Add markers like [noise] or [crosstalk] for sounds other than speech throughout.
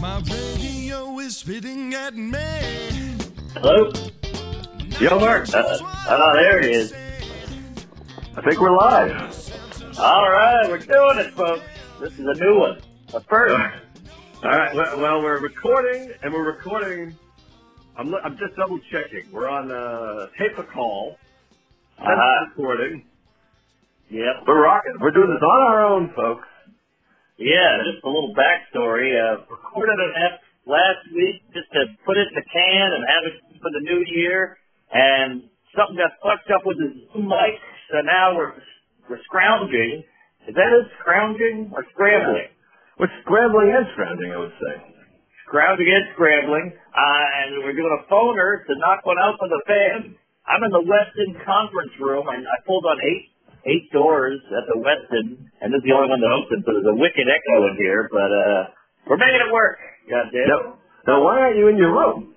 My radio is spitting at me. Hello? Yo, Mark. Uh, oh, there it is. I think we're live. All right, we're doing it, folks. This is a new one. A first. [laughs] All right. Well, well, we're recording, and we're recording. I'm, I'm just double checking. We're on uh, tape a call. That's Uh-huh. recording. Yep. We're rocking. We're doing this on our own, folks. Yeah, just a little backstory. Uh, recorded an F last week just to put it in the can and have it for the new year. And something got fucked up with the Zoom mic, so now we're we're scrounging. Is that it? Scrounging or scrambling? We're scrambling and scrounging, I would say. Scrounging and scrambling. Uh, and we're doing a phoner to knock one out for the fans. I'm in the Westin conference room, and I pulled on eight eight doors at the Westin, and this is the only one that opened, so there's a wicked echo in here. But uh, we're making it work. God damn. Now, now, why aren't you in your room?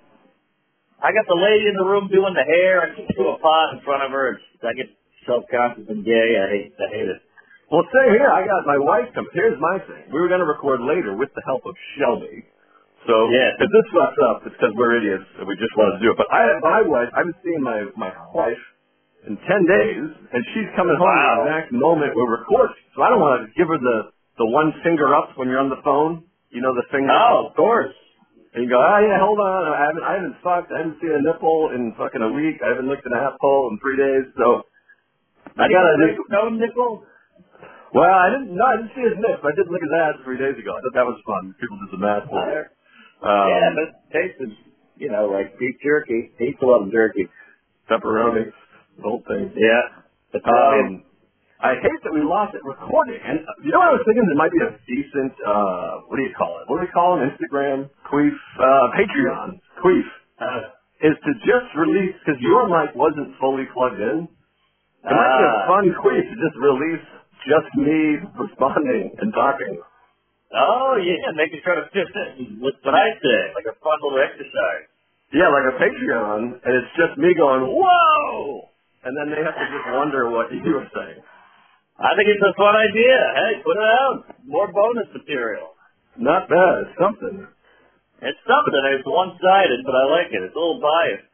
I got the lady in the room doing the hair. I threw a pot in front of her. It's, I get self-conscious and gay. I hate, I hate it. Well, same here. I got my wife come. Here's my thing. We were going to record later with the help of Shelby. So Yeah. if this fucks up, it's because we're idiots and we just wanted to do it. But I, my wife, I haven't seen my my wife in ten days, and she's coming home at Wow. the exact moment we're recording. So I don't want to give her the the one finger up when you're on the phone. You know the finger. Oh, of course. And you go, oh yeah, hold on. I haven't I haven't fucked. I haven't seen a nipple in fucking a week. I haven't looked at an asshole in three days. So I gotta just no nickel. well, I didn't. No, I didn't see his nip. I did look at that three days ago. I thought that was fun. People did the math for it. Um, yeah, but it tasted, you know, like beef jerky. He a lot of jerky. pepperoni, whole thing. Yeah. Um, I hate that we lost it recording. And uh, you know what I was thinking? There might be a decent. uh What do you call it? What do we call it? Instagram, Queef, uh, Patreon, Queef. Uh, Is to just release because your mic wasn't fully plugged in. It might be a Ah. fun Queef to just release just me responding and talking. oh yeah, make it try to fit in with what I say, like a fun little exercise. Yeah, like a Patreon, and it's just me going, whoa! And then they have to just wonder what you were saying. I think it's a fun idea. Hey, put it out. More bonus material. Not bad, it's something. It's something. It's one-sided, but I like it. It's a little biased.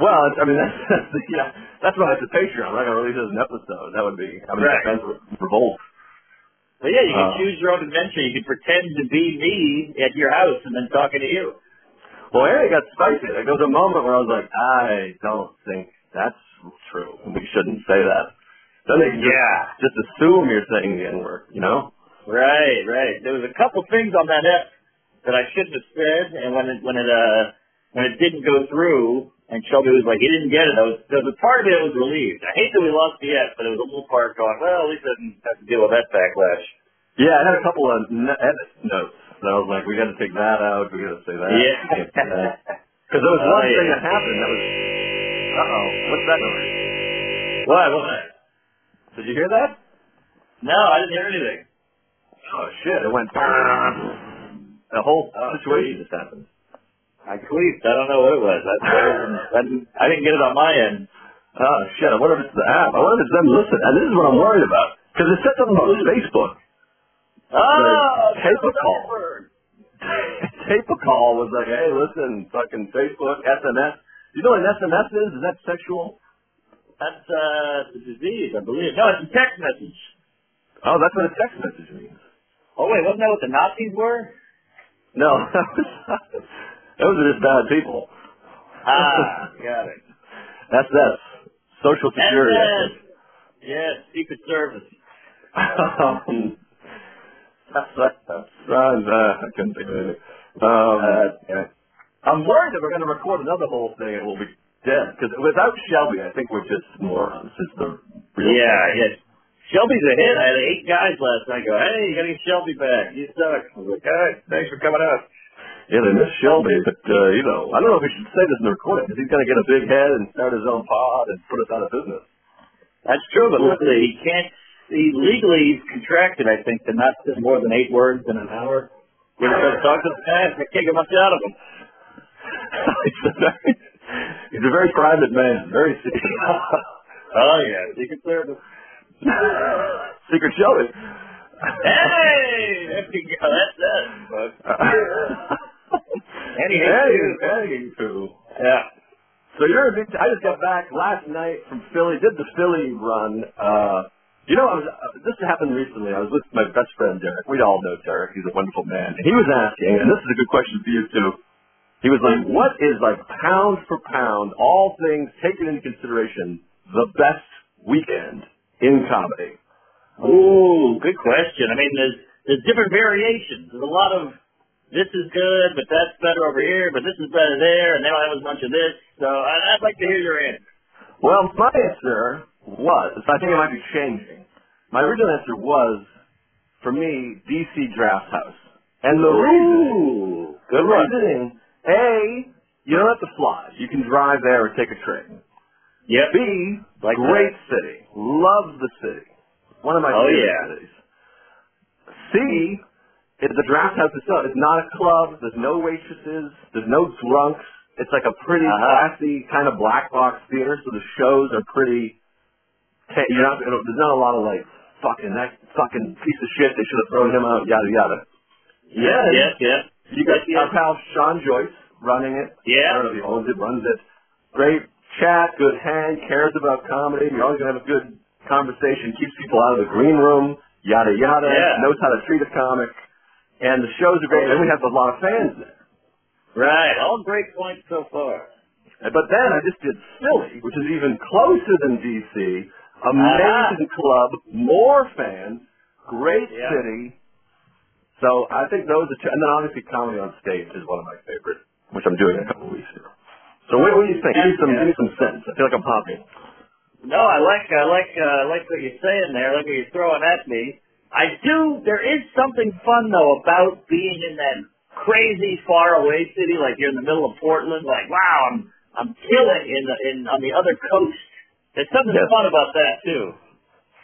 Well, I mean, [laughs] that's, yeah, that's why it's a Patreon. I'm not to release it as an episode. That would be, I mean, Right. revolt. But yeah, you can Uh. choose your own adventure. You can pretend to be me at your house and then talking to you. Well, Harry got spicy. There was a moment where I was like, I don't think that's true. We shouldn't say that. Then they can just, Yeah. just assume you're saying the N-word, you know? Right, right. There was a couple things on that F that I shouldn't have said, and when it when it uh when it didn't go through, and Shelby was like, he didn't get it. I was there was a part of me that was relieved. I hate that we lost the F, but there was a little part going, well, at least I didn't have to deal with that backlash. Yeah, I had a couple of n- edit notes. And I was like, we got to take that out. We got to say that. Yeah. Because there was [laughs] Oh, one thing yeah. that happened that was. Uh oh. What's that noise? What? What? Did you hear that? No, I didn't hear anything. Oh shit! It went. The whole Oh, situation just happened. I queefed. I don't know what it was. I, I, didn't, I, didn't, get it on my end. Oh shit! I wonder if it's the app. I wonder if it's them listening. And this is what I'm worried about because it said something about Facebook. Oh, Tape a call. [laughs] Tape a call was like, hey, listen, fucking Facebook, SMS. You know what an SMS is? Is that sexual? That's uh, the disease, I believe. No, it's a text message. Oh, that's what a text message means. Oh wait, wasn't that what the Nazis were? No, [laughs] those are just bad people. Ah, got it. That's that's social security. Think. Yeah, Secret Service. [laughs] that's that's that's uh, I couldn't think of anything. Um, Uh, yeah. I'm worried that we're going to record another whole thing and we'll be dead because without Shelby, I think we're just morons. Is the real Yeah, yeah. Shelby's a hit. I had eight guys last night go, hey, you gotta get Shelby back. You suck. I was like, all right, thanks for coming out. Yeah, they miss Shelby, but uh, you know, I don't know if we should say this in the recording because he's going to get a big head and start his own pod and put us out of business. That's true, but listen, he can't. He legally he's contracted, I think, to not say more than eight words in an hour. You know, so talk to the guy, they kick him up out of him. He's, a very, he's a very private man, very secret. [laughs] Oh yeah, [laughs] secret service. secret Shelby. Hey, there you go. That's that. Anywho. Anywho. yeah. So you're a big. I just got back last night from Philly. Did the Philly run. Uh, you know, I was. Uh, this happened recently. I was with my best friend Derek. We all know Derek. He's a wonderful man. And he was asking, and this is a good question for you too. He was like, "What is like pound for pound, all things taken into consideration, the best weekend in comedy?" Ooh, good question. I mean, there's there's different variations. There's a lot of this is good, but that's better over here, but this is better there, and they don't have as much of this. So I'd, I'd like to hear your answer. Well, my answer was, I think it might be changing. My original answer was, for me, DC Draft House. And the Ooh, good reasoning, A, you don't have to fly. You can drive there or take a train. Yep. B, Like great city. Love the city. One of my Oh, favorite yeah. cities. C, is the draft house itself. It's not a club. There's no waitresses. There's no drunks. It's like a pretty Uh-huh. classy kind of black box theater. So the shows are pretty. You're not. There's not a lot of like fucking that fucking piece of shit. They should have thrown him out. Yada yada. Yes, yes, yes. You got our pal Sean Joyce running it. Yeah. I don't know if he owns it, runs it. Great chat, good hang, cares about comedy. You're always gonna have a good conversation. Keeps people out of the green room. Yada yada. Yeah. Knows how to treat a comic. And the shows are great. And we have a lot of fans there. Right. All great points so far. But then I just did Philly, which is even closer than DC. Uh-huh. Amazing club, more fans, great Yeah. city. So I think those are two. And then obviously Comedy on State is one of my favorite, which I'm doing in a couple of weeks here. So what, what do you think? Give me some, give me some sense. I feel like I'm hopping. No, I like I like uh, I like what you're saying there. I like what you're throwing at me. I do. There is something fun though about being in that crazy far away city, like you're in the middle of Portland. Like, wow, I'm I'm killing in the in on the other coast. There's something Yes. fun about that too.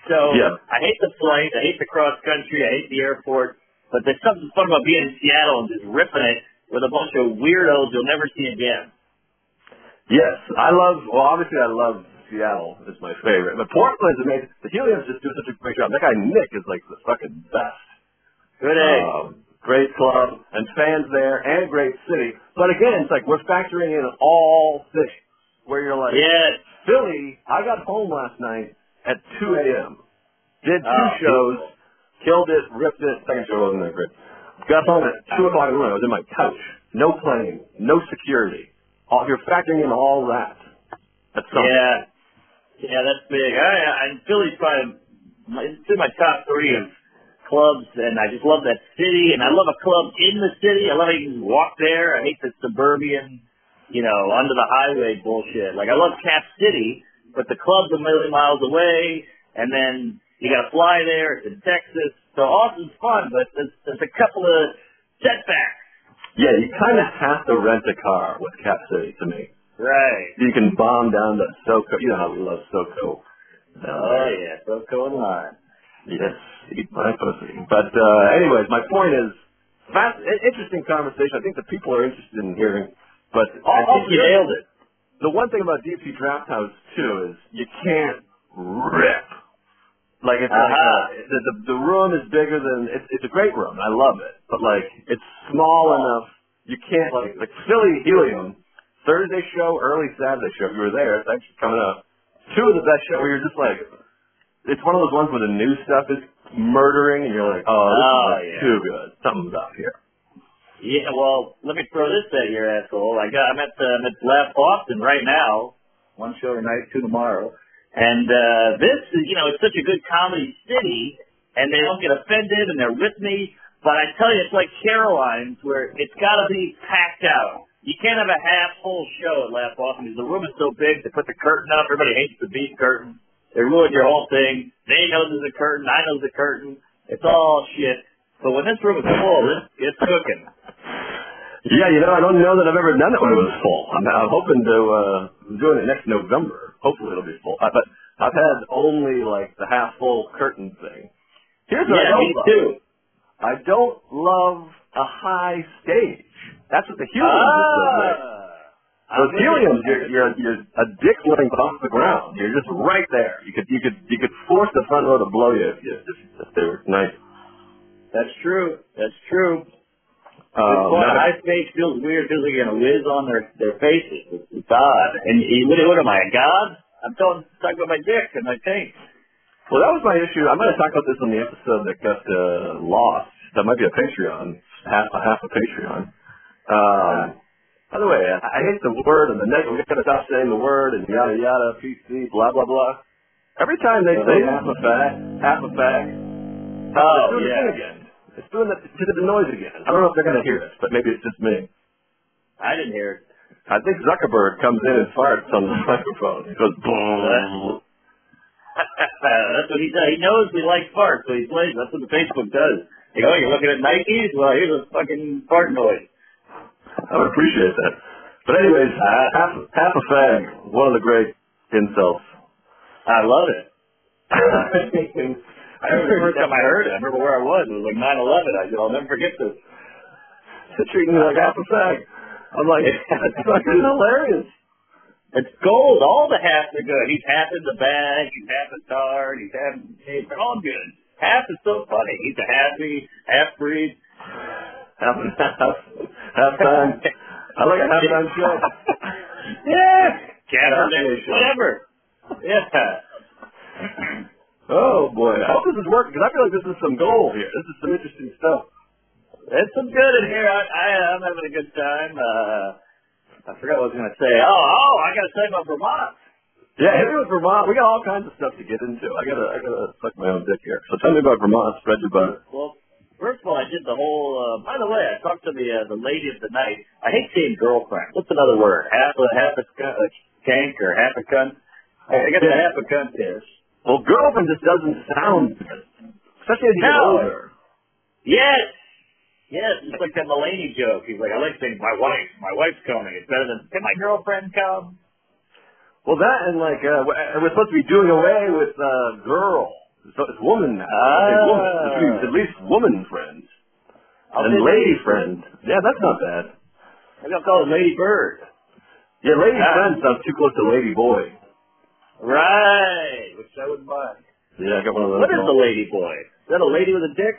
So Yeah. I hate the flight. I hate the cross country. I hate the airport. But there's something fun about being in Seattle and just ripping it with a bunch of weirdos you'll never see again. Yes, I love. Well, obviously I love Seattle. is my favorite, but Portland's amazing. The Heliums just do such a great job. That guy Nick is like the fucking best. Good egg. Um, great club and fans there and great city. But again, it's like we're factoring in all things where you're like, yes. Philly, I got home last night at 2 a.m. Did two Oh. shows, killed it, ripped it. Second show wasn't that great. Got home at 2 o'clock in the morning. I was in my couch. No plane, no security. All, you're factoring in all that. That's. Yeah, yeah, that's big. I, I Philly's probably my, it's in my top three of clubs, and I just love that city, and I love a club in the city. I love how you can walk there. I hate the suburban, you know, under the highway bullshit. Like I love Cap City, but the club's a million miles away, and then you got to fly there. It's in Texas, so Austin's fun, but there's, there's a couple of setbacks. Yeah, you kind of have to rent a car with Cap City to me. Right. You can bomb down to SoCo. You know how we love SoCo. Oh yeah, so going line. Yes, eat my pussy. But uh, anyways, my point is, fast, interesting conversation. I think the people are interested in hearing. But I Oh, think you nailed it. the one thing about DC Draft House too is you can't rip. Like it's like Uh-huh. uh, the, the the room is bigger than it's it's a great room. I love it, but like it's small enough you can't like like Philly Helium Thursday show, early Saturday show. If you were there, it's actually coming up. Two of the best shows where you're just like, it's one of those ones where the new stuff is murdering, and you're like, oh, this Oh, is yeah. too good. Something's up here. Yeah, well, let me throw this at your asshole. I got, I'm at, uh, I'm at Laugh Boston right now. One show tonight, two tomorrow. And, uh, this is, you know, it's such a good comedy city, and they don't get offended, and they're with me. But I tell you, it's like Caroline's, where it's gotta be packed out. You can't have a half full show at Laugh Boston because the room is so big. They put the curtain up. Everybody hates the beef curtain. They ruin your whole thing. They know there's a curtain. I know there's a curtain. It's all shit. But when this room is full, it's cooking. Yeah, you know, I don't know that I've ever done it when it was full. I'm, I'm hoping to, uh, I'm doing it next November. Hopefully it'll be full. Uh, but I've had only like the half full curtain thing. Here's what I don't me love. too. I don't love a high stage. That's what the helium is so great. Ah, Those heliums, you're, you're, you're a dick length off the ground. You're just right there. You could, you could, you could force the front row to blow you if, you, if, if they were nice. That's true. That's true. Um, Boy, now- high feels weird. Feels like you're gonna whiz on their their faces. It's, it's odd. And you, what, what am I, a god? I'm telling, talking about my dick and my taint. Well, that was my issue. I might have talked about this on the episode that got uh, lost. That might be a Patreon, half a half a Patreon. Um, by the way, I, I hate the word and the negative. We gotta stop saying the word and yada yada, PC, blah blah blah. Every time they say half a fact, half a fact, Oh, it's yeah. again. It's doing the, to the noise again. I don't know if they're gonna hear it, but maybe it's just me. I didn't hear it. I think Zuckerberg comes in and farts on the [laughs] microphone. He goes boom. [laughs] That's what he does. He knows we like farts, so he plays. That's what the Facebook does. You go, you're looking at Nikes? Well, here's a fucking fart noise. I would appreciate that. But anyways, uh, half half a fag, one of the great insults. I love it. [laughs] I remember the first time I heard it. I [laughs] remember where I was. It was like 9/11. I said, I'll never forget this. They're treating me like half a fag. I'm like, [laughs] that's fucking hilarious. It's gold. All the halves are good. He's half in the bag. He's half a tard. He's half. They're all good. Half is so funny. He's a happy half breed. Half half half time. I like a half time show. [laughs] yeah. Cat. Whatever. Yeah. Oh boy, I hope this is working because I feel like this is some gold here. This is some interesting stuff. There's some good in here. I, I I'm having a good time. Uh, I forgot what I was gonna say. Oh, oh, I gotta say about Vermont. Yeah, hit me with Vermont. We got all kinds of stuff to get into. I gotta, I gotta suck my own dick here. So tell me about Vermont. Spread your butter. Well, first of all, I did the whole. Uh, by the way, I talked to the uh, the lady of the night. I hate saying girlfriend. What's another word? Half a half a, a skank or half a cunt. I got a half a cunt there. Well, girlfriend just doesn't sound good, especially as you get older. Yes. Yes, it's like that Mulaney joke. He's like, I like saying my wife. My wife's coming. It's better than can my girlfriend come? Well, that and like uh, we're we're supposed to be doing away with uh, girl. So it's woman now. It's woman. It at least woman friends I'll and lady friends. Yeah, that's not bad. Maybe I'll call it Lady Bird. Yeah, lady Ah. friend sounds too close to lady boy. Right. Which I wouldn't mind. Yeah, I got one of those. What is the lady boy? Is that a lady with a dick?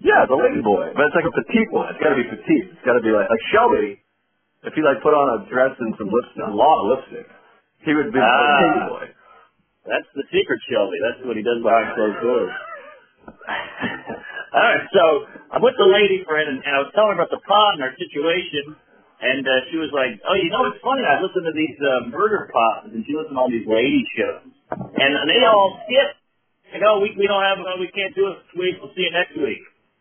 Yeah, the lady boy, but it's like a petite one. It's got to be petite. It's got to be like like Shelby. If he like put on a dress and some lipstick, a lot of lipstick, he would be Ah. a lady boy. That's the secret Shelby. That's what he does behind closed doors. All right, so I'm with the lady friend, and, and I was telling her about the pod and our situation, and uh, she was like, "Oh, you know, it's funny. I listen to these uh, murder pods, and she listens to all these lady shows, and they all skip. You know, we we don't have, uh, we can't do it this week. We'll see you next week."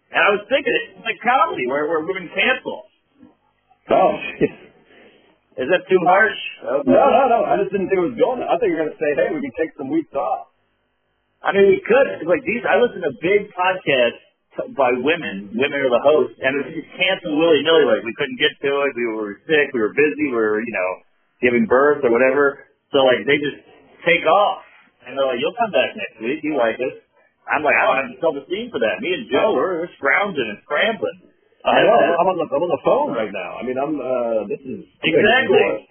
And I was thinking, it's like comedy where where women cancel. Oh, Is that too harsh? no, no, no. I just didn't think it was going. I thought you were gonna say, hey, we can take some weeks off. I mean, we could. It's Like these, I listen to big podcasts by women. Women are the hosts, and it was just canceled willy nilly. Like we couldn't get to it. We were sick. We were busy. We were, you know, giving birth or whatever. So like they just take off, and they're like, "You'll come back next week. You like us." I'm like, I don't have to sell the self-esteem for that. Me and Joe, we're, we're scrounging and scrambling. I know. I'm on the I'm on the phone right now. I mean, I'm. uh This is Exactly.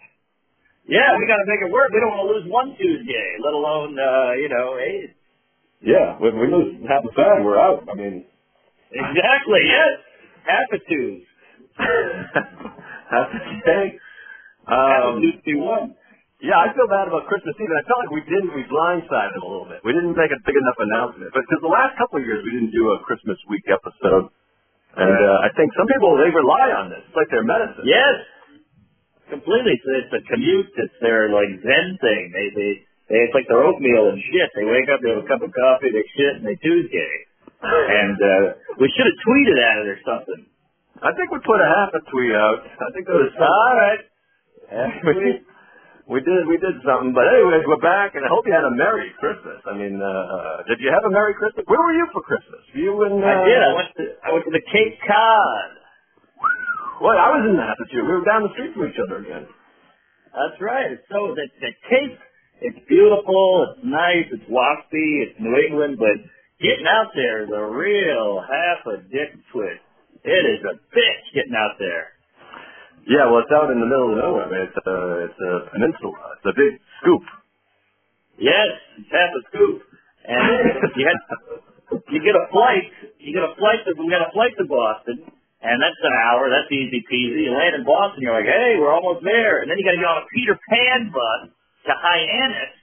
Yeah, we got to make it work. We don't want to lose one Tuesday, let alone, uh, you know, eight. Yeah, if we lose half the fan, we're out. I mean, Exactly. Yes. Half a Tues. half a day. Um, Tues one. yeah, I feel bad about Christmas Eve. and I felt like we didn't. We blindsided a little bit. We didn't make a big enough announcement. But because the last couple of years we didn't do a Christmas week episode, and uh, I think some people they rely on this. It's like their medicine. Yes. Completely. It's, it's a commute. It's their like Zen thing. They they. they it's like their oatmeal and shit. They wake up, they have a cup of coffee, they shit, and they Tuesday. And uh we should have tweeted at it or something. I think we put a half a tweet out. I think there was. All right. we, we did we did something, but anyways, we're back, and I hope you had a merry Christmas. I mean, uh, did you have a merry Christmas? Where were you for Christmas? You in? Uh, I did. I went to I went to the Cape Cod. Well, I was in Massachusetts. We were down the street from each other again. That's right. So the, the Cape, it's beautiful, it's nice, it's waspy, it's New England, but getting out there is a real half a dick twist. It is a bitch getting out there. Yeah, well, it's out in the middle of nowhere. Man. It's a it's a peninsula. It's a big scoop. Yes, it's half a scoop. And you had you get a flight, you get a flight to we got a flight to Boston, and that's an hour, that's easy peasy. You land in Boston, you're like, hey, we're almost there. And then you gotta get on a Peter Pan bus to Hyannis,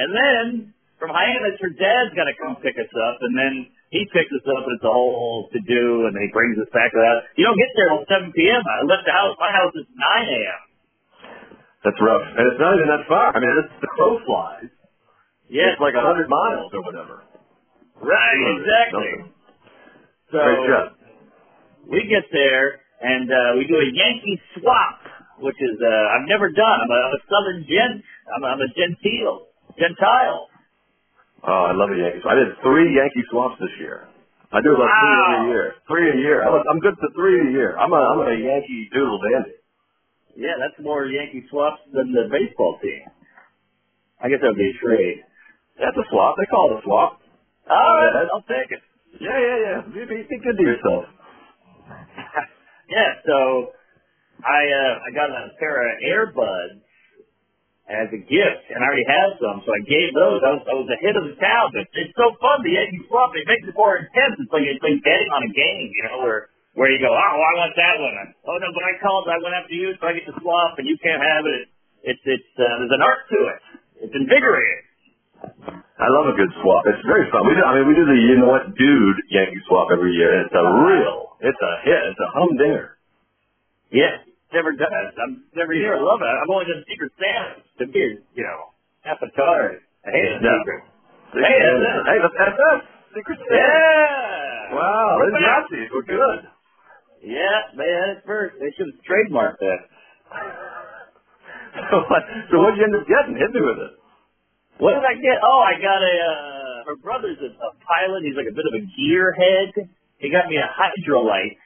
and then from Hyannis her dad's gotta come pick us up, and then he picks us up and it's a whole to do and then he brings us back to that. You don't get there till seven PM. I left the house my house is nine AM. That's rough, and it's not even that far. I mean, it's the crow flies. Yeah, It's like hundred miles or whatever. Right, exactly. Something. So Great trip. we get there and uh, we do a Yankee swap, which is uh, I've never done. I'm a, I'm a Southern gent. I'm, a- I'm a gentile, gentile. Oh, I love the Yankees. I did three Yankee swaps this year. I do about three Wow. every year. Three a year. I'm, I'm good for three a year. I'm a I'm a Yankee doodle dandy. Yeah, that's more Yankee swaps than the baseball team. I guess that would be a trade. That's a swap. They call it a swap. All right, Yeah. I'll take it. Yeah, yeah, yeah. Be, be, be good to yourself. [laughs] yeah, so I uh I got a pair of earbuds as a gift, and I already have some, so I gave those. I was I was ahead of the town, but it's so fun. The Yankee swap it makes it more intense. It's like it's like betting on a game, you know, where where you go, oh, I want that one. Oh no, but I called, I went after you, so I get to swap, and you can't have it. It's it's uh, there's an art to it. It's invigorating. I love a good swap. It's very fun. We do, I mean, we do the you know what, dude Yankee swap every year. It's a real, it's a hit. It's a humdinger. Yeah, never done it. I'm never here. I love it. I've only done Secret Santa to be, you know, half a tard. I hate a Yeah. secret. Hey, Hey, that's it. hey, that's SS. Secret Santa. Yeah. Wow, We're. Nazis were good. Yeah, they had it first. They should have trademarked that. so [laughs] what? So what did you end up getting? Hit me with it. What did I get? Oh, I got a. uh Her brother's a, a pilot. He's like a bit of a gearhead. He got me a hydrolite,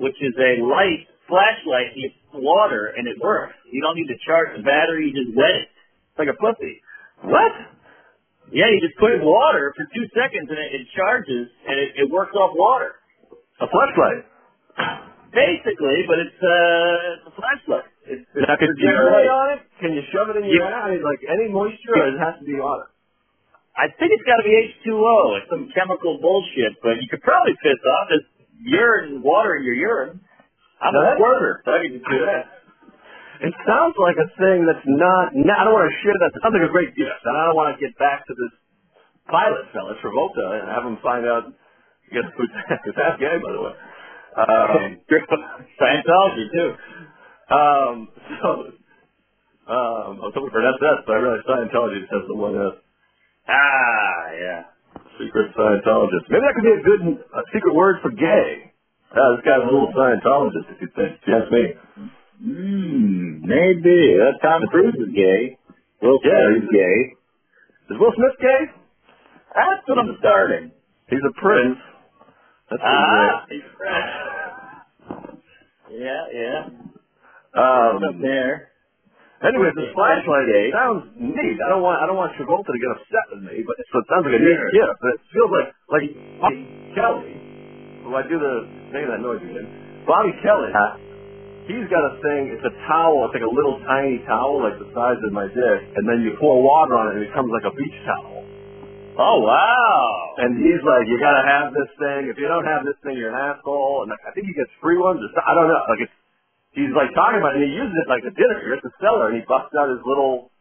which is a light flashlight. You water and it works. You don't need to charge the battery. You just wet it. It's like a pussy. What? Yeah, you just put it in water for two seconds and it, it charges and it, it works off water. A flashlight. Basically, but it's uh it's a flashlight. It's, it's Now, can you a spray light. on it? Can you shove it in your You- eye? I mean, like any moisture, or it has to be water? I think it's got to be H2O. It's some chemical bullshit, but you could probably piss off this urine, water in your urine. I'm No, a squirter, so I can just do that. It sounds like a thing that's not. No, I don't want to share that. It sounds like a great gift, and I don't want to get back to this pilot fella, Travolta, and have him find out. Guess who's [laughs] who's that guy, by the way? Um, [laughs] Scientology too. um, so, um, I was hoping for an SS, but I realized Scientology just has the one S. Ah, yeah. Secret Scientologist. Maybe that could be a good uh, secret word for gay. Uh, this guy's a little Scientologist, if you think. Ask me. Hmm, maybe. Uh, Tom Cruise is gay. Will Smith Yeah, is gay. Is Will Smith gay? That's what I'm starting. He's a prince. That's Ah, great. he's. Yeah, yeah. Um, Up there. Anyway, this flashlight Okay. sounds neat. I don't want I don't want Travolta to get upset with me, but so it sounds like a neat gift. But it feels like like Kelly, who I do the thing that noise again. Bobby Kelly, uh. he's got a thing. It's a towel. It's like a little tiny towel, like the size of my dick, and then you pour water on it, and it becomes like a beach towel. Oh wow. And he's like, you gotta have this thing. If you don't have this thing, you're an asshole. And I think he gets free ones. Or I don't know. Like it's, he's like talking about it, and he uses it like a dinner. You're at the cellar, and he busts out his little,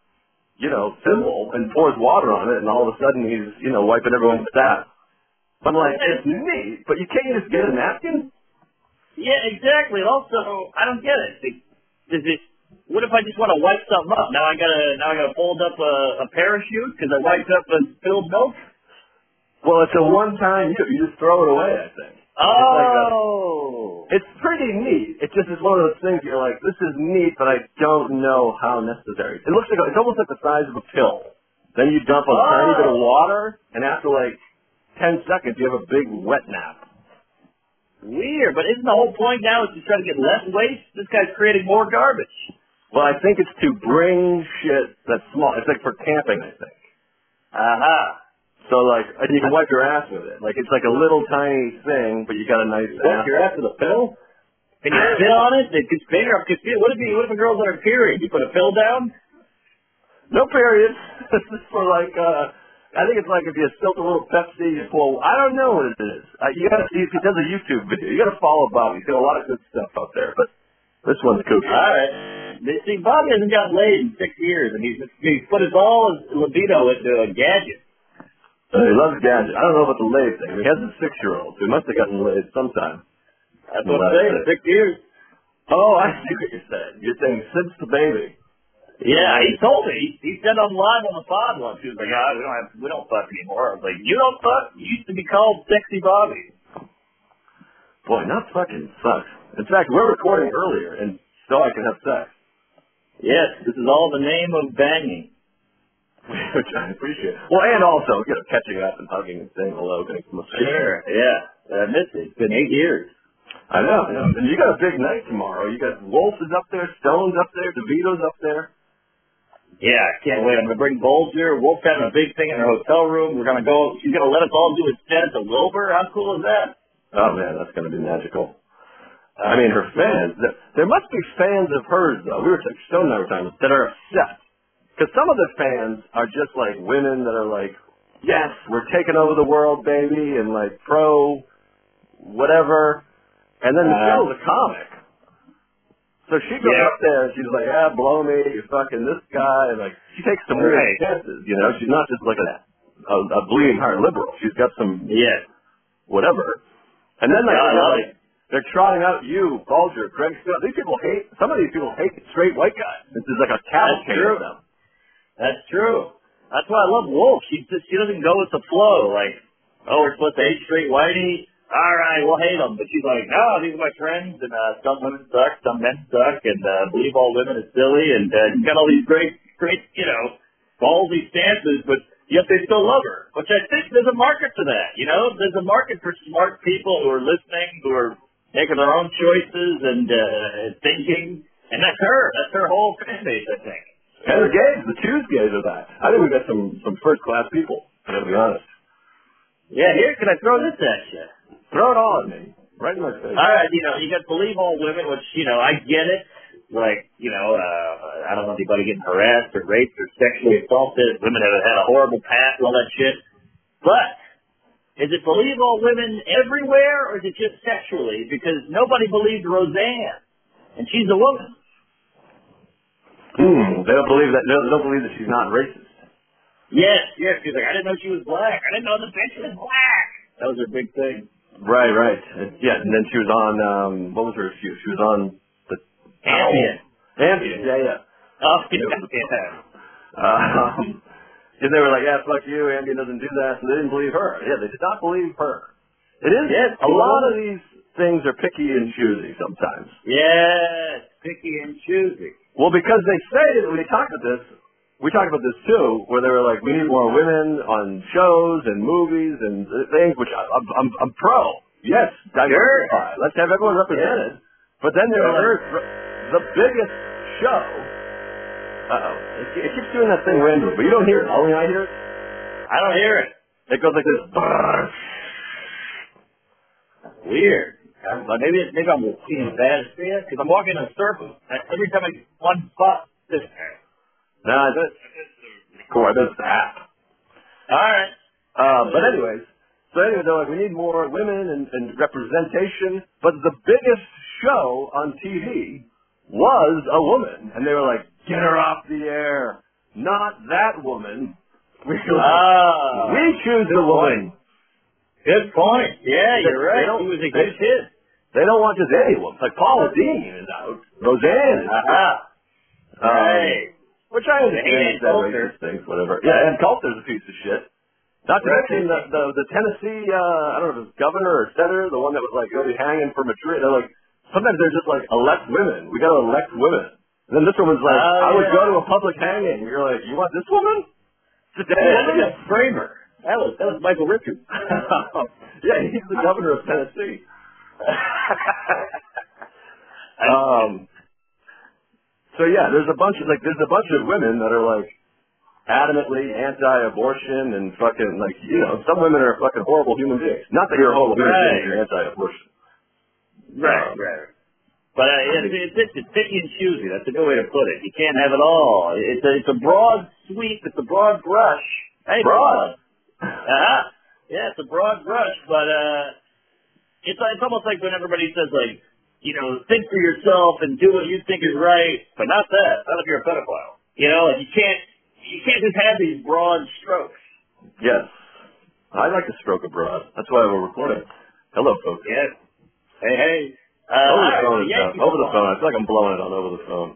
you know, thimble and pours water on it, and all of a sudden he's, you know, wiping everyone's staff. I'm like, it's neat, but you can't just get a napkin. Yeah, exactly. Also, I don't get it. Does it? What if I just want to wipe something up? Now I gotta now I gotta fold up a, a parachute because I wiped up a spilled milk. Well, it's a one-time use. You just throw it away. I think. Oh. It's pretty neat. It just is one of those things you're like, this is neat, but I don't know how necessary. It looks like it's almost like the size of a pill. Then you dump a Oh. tiny bit of oh. water, and after like ten seconds, you have a big wet nap. Weird, but isn't the whole point now is to try to get less waste? This guy's creating more garbage. Well, I think it's to bring shit that's small. It's like for camping, I think. Aha. So like, and you can wipe your ass with it. Like it's like a little tiny thing, but you got a nice Wipe your ass with a pill? Can you spit on it? It gets bigger. Gets bigger. What if, you, what if a girl's on her period? You put a pill down? No periods. [laughs] this is for like, uh, I think it's like if you spilt a little Pepsi, you pull, I don't know what it is. Uh, you gotta see if he does a YouTube video. You gotta follow Bobby. He's got a lot of good stuff out there, but this one's kooky. All right. See, Bobby hasn't gotten laid in six years, and he's he's put his all his libido into a gadget. Uh, he loves gadgets. I don't know about the laid thing. He has a six-year-old, so he must have gotten laid sometime. That's Well, what I'm saying. Six years. Oh, I see what you're saying. You're saying since the baby. Yeah, he told me. He, he said on live on the pod once. He was like, "Ah, we don't have, we don't fuck anymore." I was like, "You don't fuck? You used to be called Sexy Bobby." Boy, not fucking sucks. In fact, we're recording earlier, and so I can have sex, Yes, this is all the name of banging. [laughs] which I appreciate. Well, and also, you know, catching up and hugging and saying hello, getting some. Sure. Yeah, I missed it. It's been eight years. I know, I know. And you got a big night tomorrow. You got Wolf is up there, Stone's up there, DeVito's up there. Yeah, I can't wait. I'm gonna bring Bolger. Wolf's having a big thing in her hotel room. We're gonna go. She's gonna let us all do a set at Wilbur. How cool is that? Oh man, that's gonna be magical. I mean, her fans. There, must be fans of hers though. We were like Stone and I were talking that are upset because some of the fans are just like women that are like, yes, we're taking over the world, baby, and like pro whatever. And then Uh, Michelle's a comic. So she goes Yeah. up there and she's like, ah, blow me, you're fucking this guy. And like, she takes some weird chances, you know? She's not just like a, a, a bleeding heart liberal. She's got some Yes. whatever. And then like, Yeah, they're, like they're trotting out you, Bulger, Greg Scott. These people hate, some of these people hate straight white guys. This is like a cavalcade of them. That's true. That's why I love Wolf. She just she doesn't go with the flow. Like, oh, we're supposed to hate straight whitey. All right, we'll hate them. But she's like, no, these are my friends, and uh, some women suck, some men suck, and uh, believe all women is silly, and uh, you got all these great, great, you know, ballsy stances, but yet they still love her. Which I think there's a market for that. You know, there's a market for smart people who are listening, who are making their own choices and uh, thinking, and that's her. That's her whole fan base, I think. And the gays, the choose gays of that. I think we got some, some first class people, gotta be honest. Yeah, here, can I throw this at you? Throw it all at me. Right in my face. All right, you know, you got believe all women, which you know, I get it. Like, you know, uh, I don't know anybody getting harassed or raped or sexually assaulted. Women have had a horrible past, and all that shit. But is it believe all women everywhere, or is it just sexually? Because nobody believed Roseanne, and she's a woman. Hmm, they don't believe that, they don't believe that she's not racist. Yes, yes. She's like, I didn't know she was black. I didn't know the bitch was black. That was her big thing. Right, right. And, yeah, and then she was on, um, what was her? She was on the... Ambien. Ambien, yeah, yeah. Oh, yeah. [laughs] Um, and they were like, yeah, fuck you, Ambien doesn't do that, so they didn't believe her. Yeah, they did not believe her. It is, Yes, a lot of these things are picky and choosy sometimes. Yes, picky and choosy. Well, because they say that when they talk about this, we talked about this too, where they were like, we need more women on shows and movies and things, which I, I'm, I'm, I'm pro. Yes, diversify. Let's have everyone represented. But then they were the biggest show. Uh-oh. It, it keeps doing that thing randomly, but you don't hear it. Only I hear it. I don't hear it. It goes like this. Weird. But maybe maybe I'm seeing bad because I'm walking in a circle. And Every time I get one spot, this. Nah, that's, cool, that's the app. All right. Um, but anyways, so anyway, they're like, we need more women and, and representation. But the biggest show on TV was a woman, and they were like, get her off the air. Not that woman. [laughs] We, Ah, we choose the woman. good point. Yeah, you're They right. don't- He was a they- good kid. They don't want just any woman. Like Paula Deen is out. Roseanne is out. Aha. Um, Right. Which I understand. Coulter. racist things, whatever. Yeah, and Coulter's a piece of shit. Not to Right. mention the, the the Tennessee, uh, I don't know if it's governor or senator, the one that was like going to be hanging for Madrid. They're like, sometimes they're just like elect women. We got to elect women. And then this woman's like, Oh, I would go to a public hanging. You're like, you want this woman? Dead Yeah, Kramer. That was that was Michael Richards. [laughs] yeah, he's the governor of Tennessee. [laughs] um. So yeah, there's a bunch of like there's a bunch of women that are like adamantly anti-abortion and fucking like you know some women are fucking horrible human beings. Not that you're a horrible human Right. being, you're anti-abortion. Right, Um, right. But uh, it's, it's, it's, picky and choosy. That's a good way to put it. You can't have it all. It's a, it's a broad sweep. It's a broad brush. Hey, Broad. Uh-huh. Yeah, it's a broad brush, but uh, it's it's almost like when everybody says like, you know, think for yourself and do what you think is right, but not that. Not if you're a pedophile. You know, like you can't you can't just have these broad strokes. Yes. I like to stroke abroad. That's why we're recording. Hello, folks. Yes. Hey, hey. Uh, over the phone, is over the phone. I feel like I'm blowing it on over the phone.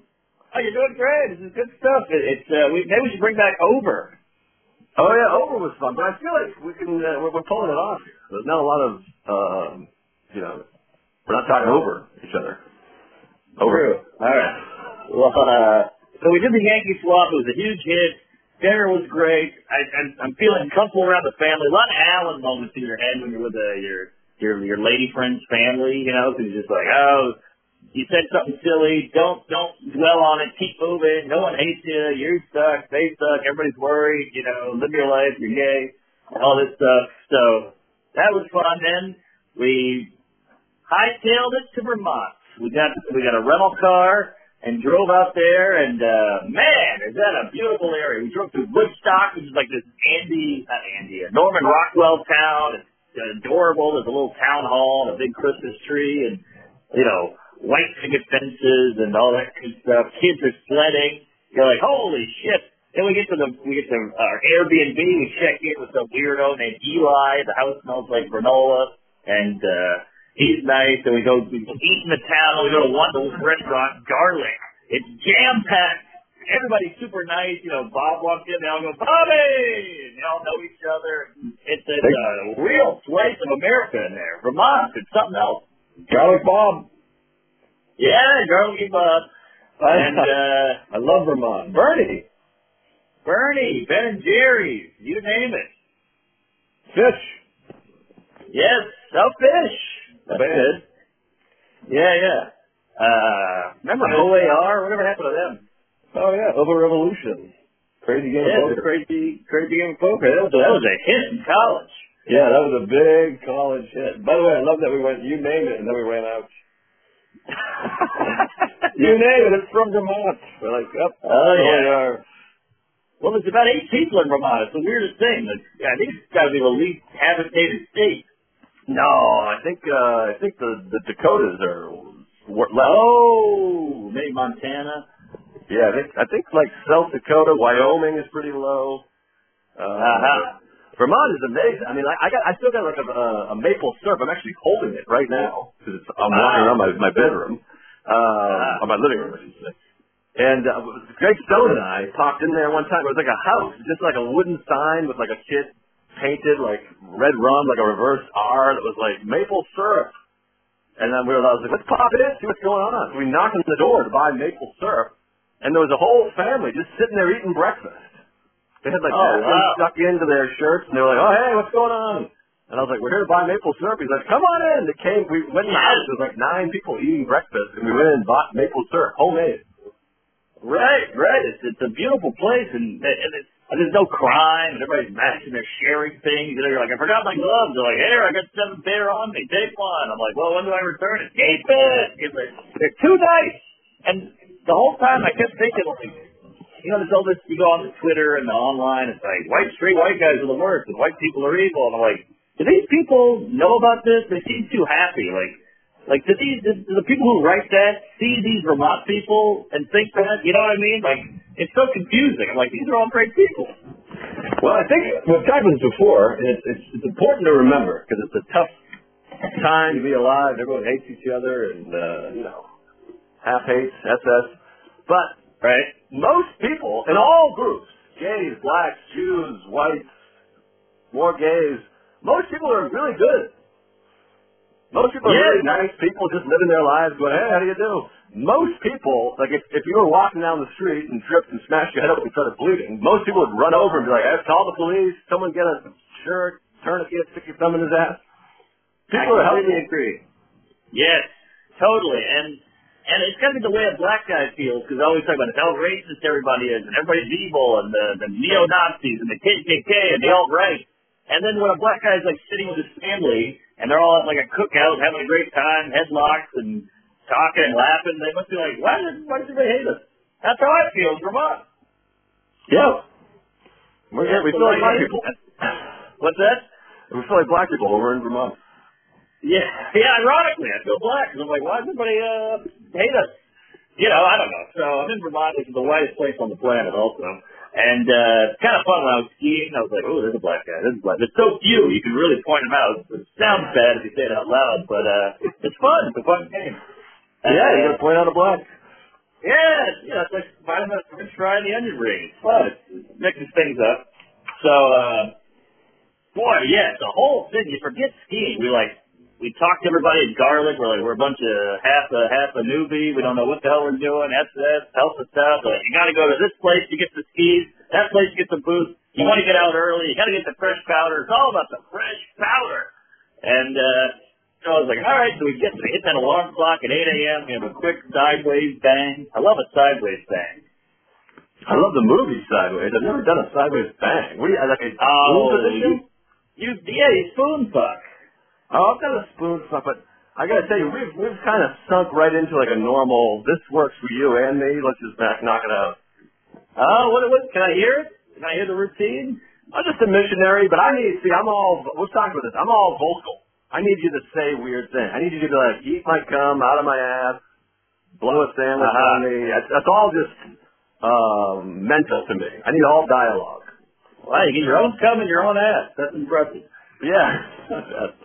Oh, you're doing great. This is good stuff. It, it's uh, we, maybe we should bring back over. Oh yeah, over was fun, but I feel like we can uh, we're, we're pulling it off here. There's not a lot of um, you know, we're not talking over each other. Over. True. All right. Well, uh, so we did the Yankee swap. It was a huge hit. Dinner was great. I, I'm, I'm feeling comfortable around the family. A lot of Allen moments in your head when you're with uh, your your your lady friend's family. You know, because just like, oh, you said something silly. Don't don't dwell on it. Keep moving. No one hates you. You suck. They suck. Everybody's worried. You know, live your life. You're gay. All this stuff. So that was fun. Then we hightailed it to Vermont. We got we got a rental car and drove out there, and uh man, is that a beautiful area. We drove through Woodstock, which is like this Andy, not Andy, a Norman Rockwell town. It's adorable. There's a little town hall and a big Christmas tree, and you know, white picket fences and all that good stuff. Kids are sledding. You're like, holy shit. Then we get to the we get to our Airbnb. We check in with some weirdo named Eli. The house smells like granola, and uh he's nice. And we go we eat in the town. We go to one restaurant, Garlic. It's jam packed. Everybody's super nice. You know, Bob walked in. They all go, Bobby. And they all know each other. It's a uh, real slice of America in there. Vermont. It's something else. Garlic Bob. Yeah, Garlic Bob. And [laughs] uh I love Vermont. Bernie. Bernie, Ben and Jerry's, you name it. Phish. Yes, Selfish. That's Good. Yeah, yeah. Uh, remember OAR? Whatever happened to them? Oh yeah, Of a Revolution. Crazy game Yeah, of poker. crazy, crazy game of poker. That was, a, that was a hit in college. Yeah, that was a big college hit. By the way, I love that we went you name it and then we ran out. [laughs] You name it, it's from Vermont. We're like, yep. Oh, there yeah. we well, there's about eight people in Vermont. It's the weirdest thing. I think it's got to be the least habitated state. No, I think uh I think the the Dakotas are less. Oh, maybe Montana. Yeah, I think I think like South Dakota, Wyoming is pretty low. Uh, Uh-huh. Vermont is amazing. I mean, I, I got I still got like a, a, a maple syrup. I'm actually holding it right now because it's I'm walking around my my bedroom, uh, or my living room, I should say. And uh, Greg Stone and I popped in there one time. It was like a house, just like a wooden sign with like a kid painted like red rum, like a reverse R that was like maple syrup. And then we were, I was like, let's pop in, see what's going on. So we knocked on the door to buy maple syrup, and there was a whole family just sitting there eating breakfast. They had like Oh, wow. stuck into their shirts, and they were like, "Oh, hey, what's going on?" And I was like, "We're here to buy maple syrup." He's like, "Come on in." They came. We went in the house. There was like nine people eating breakfast, and we went in and bought maple syrup, homemade. Right, right. It's it's a beautiful place, and and, it's, there's no crime, and everybody's and they're sharing things. And they're like, I forgot my gloves. They're like, here, I got seven pair on me. Take one. I'm like, well, when do I return it? Keep it. They're too nice. And the whole time I kept thinking, like, you know, there's all this. You go on the Twitter and the online. It's like white straight white guys are the worst, and white people are evil. And I'm like, do these people know about this? They seem too happy. Like, like, do these do the people who write that see these Vermont people and think that? You know what I mean? Like, it's so confusing. I'm like, these are all great people. Well, I think we've talked about this before, and it's it's, it's important to remember because it's a tough time to be alive. Everyone hates each other, and uh, you know, half hates SS. But Right? most people in all groups, gays, blacks, Jews, whites, more gays, most people are really good. Most people are Yeah. really nice people just living their lives going, hey, how do you do? Most people, like if, if you were walking down the street and tripped and smashed your head open and started bleeding, most people would run over and be like, hey, call the police, someone get a shirt, tourniquet, stick your thumb in his ass. People are I completely helpful. agree. Yes, totally. And and it's got to be the way a black guy feels because I always talk about how racist everybody is and everybody's evil and the the neo Nazis and the KKK and the alt right. And then when a black guy's like sitting with his family and they're all at like a cookout having a great time, headlocks and talking and laughing, they must be like, why does why does everybody hate us? That's how I feel in Vermont. Yeah. We're, Yeah, we feel like black people. [laughs] What's that? We feel like black people over in Vermont. Yeah, [laughs] yeah. Ironically, I feel black 'cause I'm like, why does everybody uh, hate us? You know, I don't know. So I'm in Vermont, which is the whitest place on the planet, also. And uh, it's kind of fun when I was skiing. I was like, oh, there's a black guy. There's a black. There's so few, you can really point them out. It sounds bad if you say it out loud, but uh, it's fun. It's a fun game. Yeah, you Uh, gotta point out a black. yeah, yeah, it's like finding a French fry in the onion ring. It's fun. It mixes things up. So, uh, boy, yeah, the whole thing. You forget skiing. We like, we talked to everybody at Garlic. We're like, we're a bunch of half a half a newbie. We don't know what the hell we're doing. That's that. Help us out. They're like, you got to go to this place to get the skis. That place to get the boots. You want to get out early. You got to get the fresh powder. It's all about the fresh powder. And uh, so I was like, all right. So we get we hit that alarm clock at 8 a.m. We have a quick sideways bang. I love a sideways bang. I love the movie Sideways. I've never done a sideways bang. What do you like a spoon Oh, position? you yeah, you spoon fuck. Oh, I've got a spoon stuff, but I gotta tell you, we've we've kind of sunk right into like a normal. This works for you and me. Let's just knock, knock it out. Oh, what what? Can I hear it? Can I hear the routine? I'm just a missionary, but I need see. I'm all. We'll talk about this. I'm all vocal. I need you to say weird things. I need you to be like, eat my cum out of my ass, blow a sandwich Uh-huh. on me. That's, that's all just um, mental to me. I need all dialogue. Wow, you get your own cum in your own ass. That's impressive. Yeah. [laughs]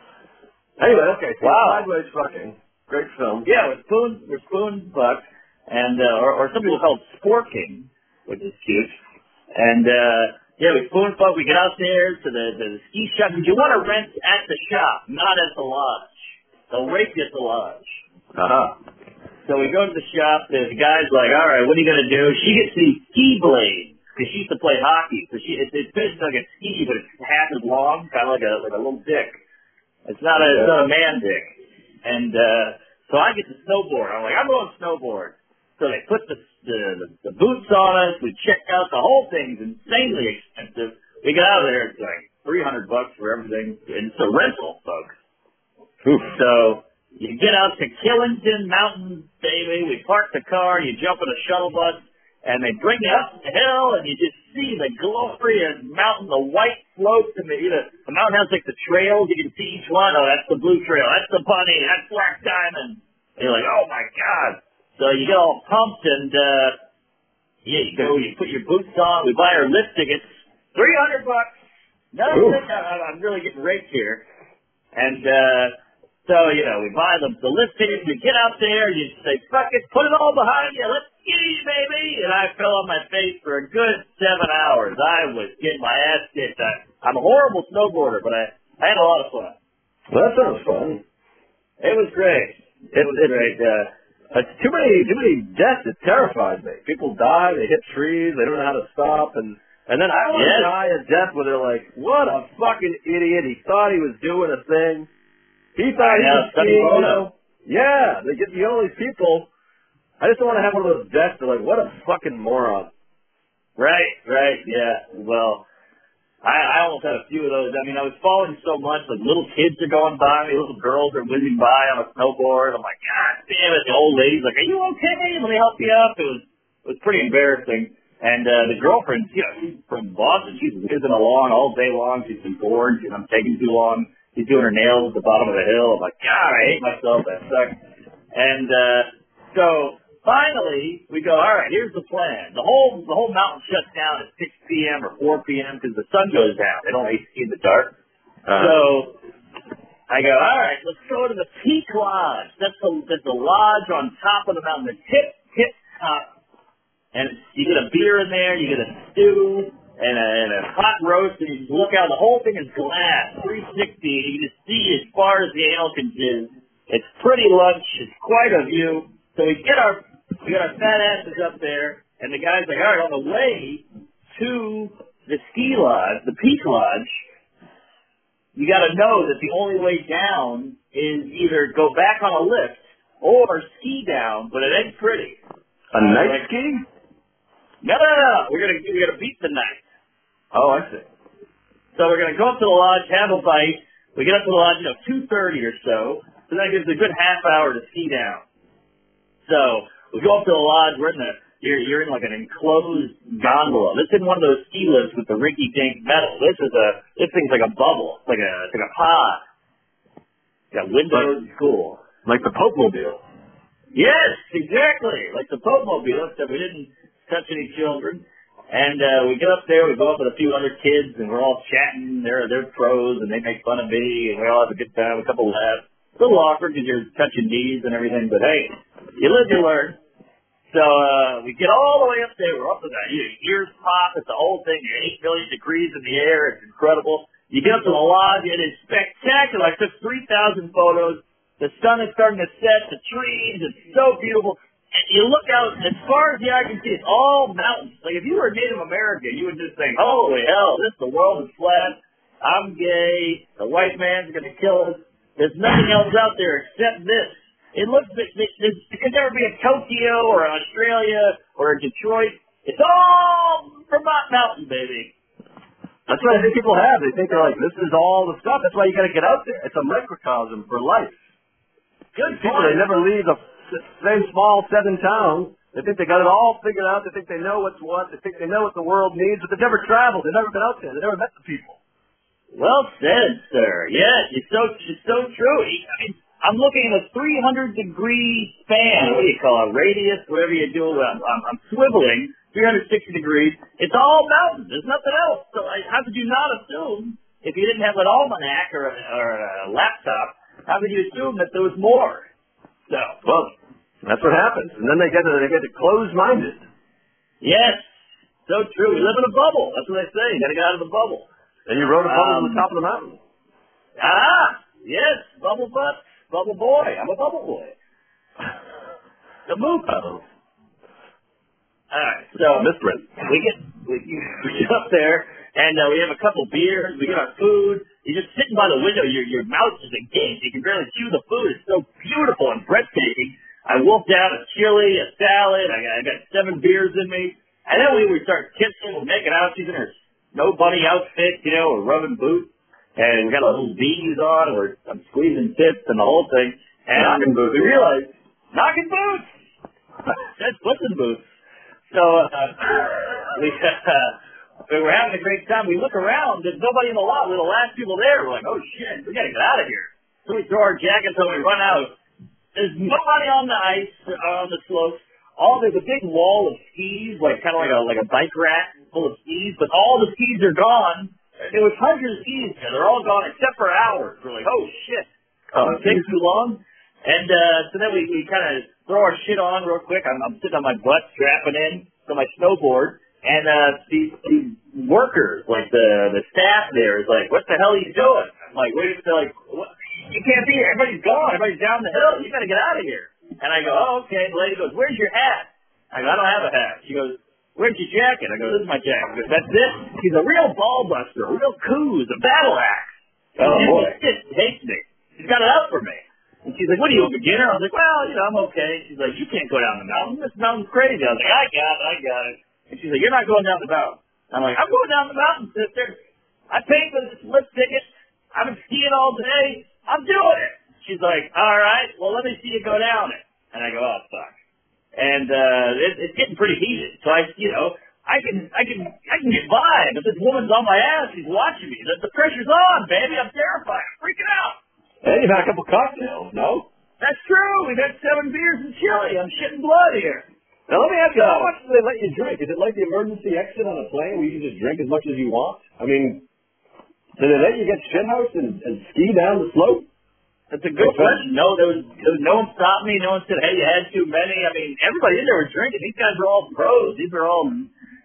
anyway, okay. So Wow. Sideways fucking. Great film. Yeah, we're spoon we're spoon fuck, and uh, or, or some people call it sporking, which is cute. And uh, yeah, we spoon fuck. We get out there to the the ski shop. You want to rent at the shop, not at the lodge. They'll rape you at the lodge. Uh huh. So we go to the shop. The guy's like, "All right, what are you gonna do?" She gets these ski blades because she used to play hockey. So she it's, it's basically like a ski, but it's half as long, kind of like a like a little dick. It's not a it's not a man dick. And uh, so I get to snowboard. I'm like, I'm going snowboard. So they put the, the the boots on us. We check out the whole thing's insanely expensive. We get out of there. It's like three hundred bucks for everything. And it's a rental, folks. So you get out to Killington Mountain, baby. We park the car. You jump in a shuttle bus, and they bring you up the hill, and you just see the glorious mountain, the white slopes, and the, you know, the mountain has like the trails. You can see each one. Oh, that's the blue trail. That's the bunny. That's Black Diamond. And you're like, oh my god. So you get all pumped, and uh, yeah, you go. You put your boots on. We buy our lift tickets. Three hundred bucks. No. I'm really getting raped here. And uh so, you know, we buy the, the lift tickets, we get out there, you say, fuck it, put it all behind you, let's ski, baby! And I fell on my face for a good seven hours. I was getting my ass kicked. I, I'm a horrible snowboarder, but I, I had a lot of fun. Well, that sounds fun. It was great. It was great. Uh, It's too many too many deaths. It terrifies me. People die. They hit trees. They don't know how to stop. And and then I want to Yes. die a death where they're like, "What a fucking idiot! He thought he was doing a thing. He thought he Yeah, was skiing." You know? Yeah, they get you know these people. I just don't want to have one of those deaths. They're like, "What a fucking moron." Right, right, yeah. Well, I, I almost had a few of those. I mean, I was falling so much, like little kids are going by me, little girls are whizzing by on a snowboard. I'm like, God damn it! The old lady's like, Are you okay? Let me help you up. It was it was pretty embarrassing. And uh, the girlfriend, you know, she's from Boston. She's whizzing along all day long. She's been bored. She's I'm taking too long. She's doing her nails at the bottom of the hill. I'm like, God, I hate myself. That sucks. And uh, so finally, we go. All right, here's the plan. The whole the whole mountain shuts down at 6 p.m. or 4 p.m. because the sun goes down. They don't AC in the dark. Uh, So I go, all right, let's go to the Peak Lodge. That's the that's the lodge on top of the mountain, the tip tip top. And you get a beer in there, you get a stew and a, and a hot roast, and you look out. The whole thing is glass, 360. And you can see as far as the anal can jizz. It's pretty lunch. It's quite a view. So we get our we got our fat asses up there, and the guy's like, all right, on the way to the ski lodge, the Peak Lodge, you got to know that the only way down is either go back on a lift or ski down, but it ain't pretty. A night ski? No, no, no. We're gonna we're gonna beat the night. Oh, I see. So we're gonna go up to the lodge, have a bite. We get up to the lodge, you know, two thirty or so. So that gives a good half hour to ski down. So we go up to the lodge. We're in the you're you're in like an enclosed gondola. This isn't one of those ski lifts with the rinky dink metal. This is a this thing's like a bubble. It's like a it's like a pod. Got windows. It's cool. Like the Pope Mobile. Yes, exactly. Like the Pope Mobile, except we didn't touch any children. And uh, we get up there, we go up with a few other kids, and we're all chatting. They're they're pros, and they make fun of me, and we all have a good time, a couple laughs. A little awkward because you're touching knees and everything, but hey, you live, you learn. So uh, we get all the way up there. We're up to that. Your ears pop. It's the whole thing. Eight million degrees in the air. It's incredible. You get up to the lodge. It is spectacular. I took three thousand photos. The sun is starting to set. The trees. It's so beautiful. You look out as far as the eye can see. It's all mountains. Like if you were a Native American, you would just think, "Holy hell, this the world is flat. I'm gay. The white man's gonna kill us. There's nothing else out there except this." It looks. It, it, it, it could never be a Tokyo or an Australia or a Detroit. It's all Vermont Mountain, baby. That's what I think people have. They think they're like, this is all the stuff. That's why you got to get out there. It's a microcosm for life. Good People, they never leave the same small seven town. They think they got it all figured out. They think they know what's what. They think they know what the world needs, but they've never traveled. They've never been out there. They've never met the people. Well said, sir. Yes, it's so it's so true. I mean, I'm looking at a 300 degree span. What do you call it? Radius, whatever you do. I'm, I'm, I'm swiveling 360 degrees. It's all mountains. There's nothing else. So I, how could you not assume if you didn't have an almanac or a, or a laptop? How could you assume that there was more? So, Well, that's what happens. And then they get they get closed-minded. yes, so true. We live in a bubble. That's what they say. You got to get out of the bubble. And you rode a bubble to Um, the top of the mountain. Ah, yes, bubble butt, bubble boy. I'm a bubble boy. [laughs] The moose. Uh-oh. All right, so Misprint. we get we, [laughs] we get up there and uh, we have a couple beers. We get our food. You're just sitting by the window. Your your mouth is engaged. You can barely chew the food. It's so beautiful and breathtaking. I wolfed out a chili, a salad. I got, I got seven beers in me, and then we would start kissing and making out. She's in her snow bunny outfit, you know, we're rubbing boots, and we got our little beanies on. We're I'm squeezing tits and the whole thing. And Knocking boots. we realized knocking boots. [laughs] That's pussing boots. So uh, [laughs] we uh, we were having a great time. We look around. There's nobody in the lot. We're the last people there. We're like, oh shit, we gotta get out of here. So we throw our jackets on. We run out. There's nobody on the ice uh, on the slopes. All there's a big wall of skis, like kind of like a like a bike rack full of skis, but all the skis are gone. There was hundreds of skis there. They're all gone except for ours. We're like, oh shit. Oh, it takes too long. And uh, so then we, we kind of throw our shit on real quick. I'm, I'm sitting on my butt, strapping in to my snowboard, and uh, these, these workers, like the the staff there, is like, "What the hell are you doing?" I'm like, "Wait," they're like, what? "You can't be here. Everybody's gone. Everybody's down the hill. You got to get out of here." And I go, "Oh, okay." The lady goes, "Where's your hat?" I go, "I don't have a hat." She goes, "Where's your jacket?" I go, "This is my jacket." Goes, "That's it." He's a real ball buster, a real coos, a battle axe. Oh, And boy. He just hates me. He's got it out for me. And she's like, what are you, a beginner? I was like, well, you know, I'm okay. She's like, you can't go down the mountain. This mountain's crazy. I was like, I got it, I got it. And she's like, you're not going down the mountain. I'm like, I'm going down the mountain, sister. I paid for this lift ticket. I've been skiing all day. I'm doing it. She's like, all right, well, let me see you go down it. And I go, oh, fuck. And, uh, it, it's getting pretty heated. So I, you know, I can, I can, I can get by, but this woman's on my ass. She's watching me. The, the pressure's on, baby. I'm terrified. I'm freaking out. Hey, you've had a couple cocktails, no? That's true. We've had seven beers and chili. I'm shitting blood here. Now let me ask you, how much do they let you drink? Is it like the emergency exit on a plane where you can just drink as much as you want? I mean, do they let you get shithoused and, and ski down the slope? That's a good Okay. question. No, there was, there was no one stopped me. No one said, "Hey, you had too many." I mean, everybody in there was drinking. These guys are all pros. These are all,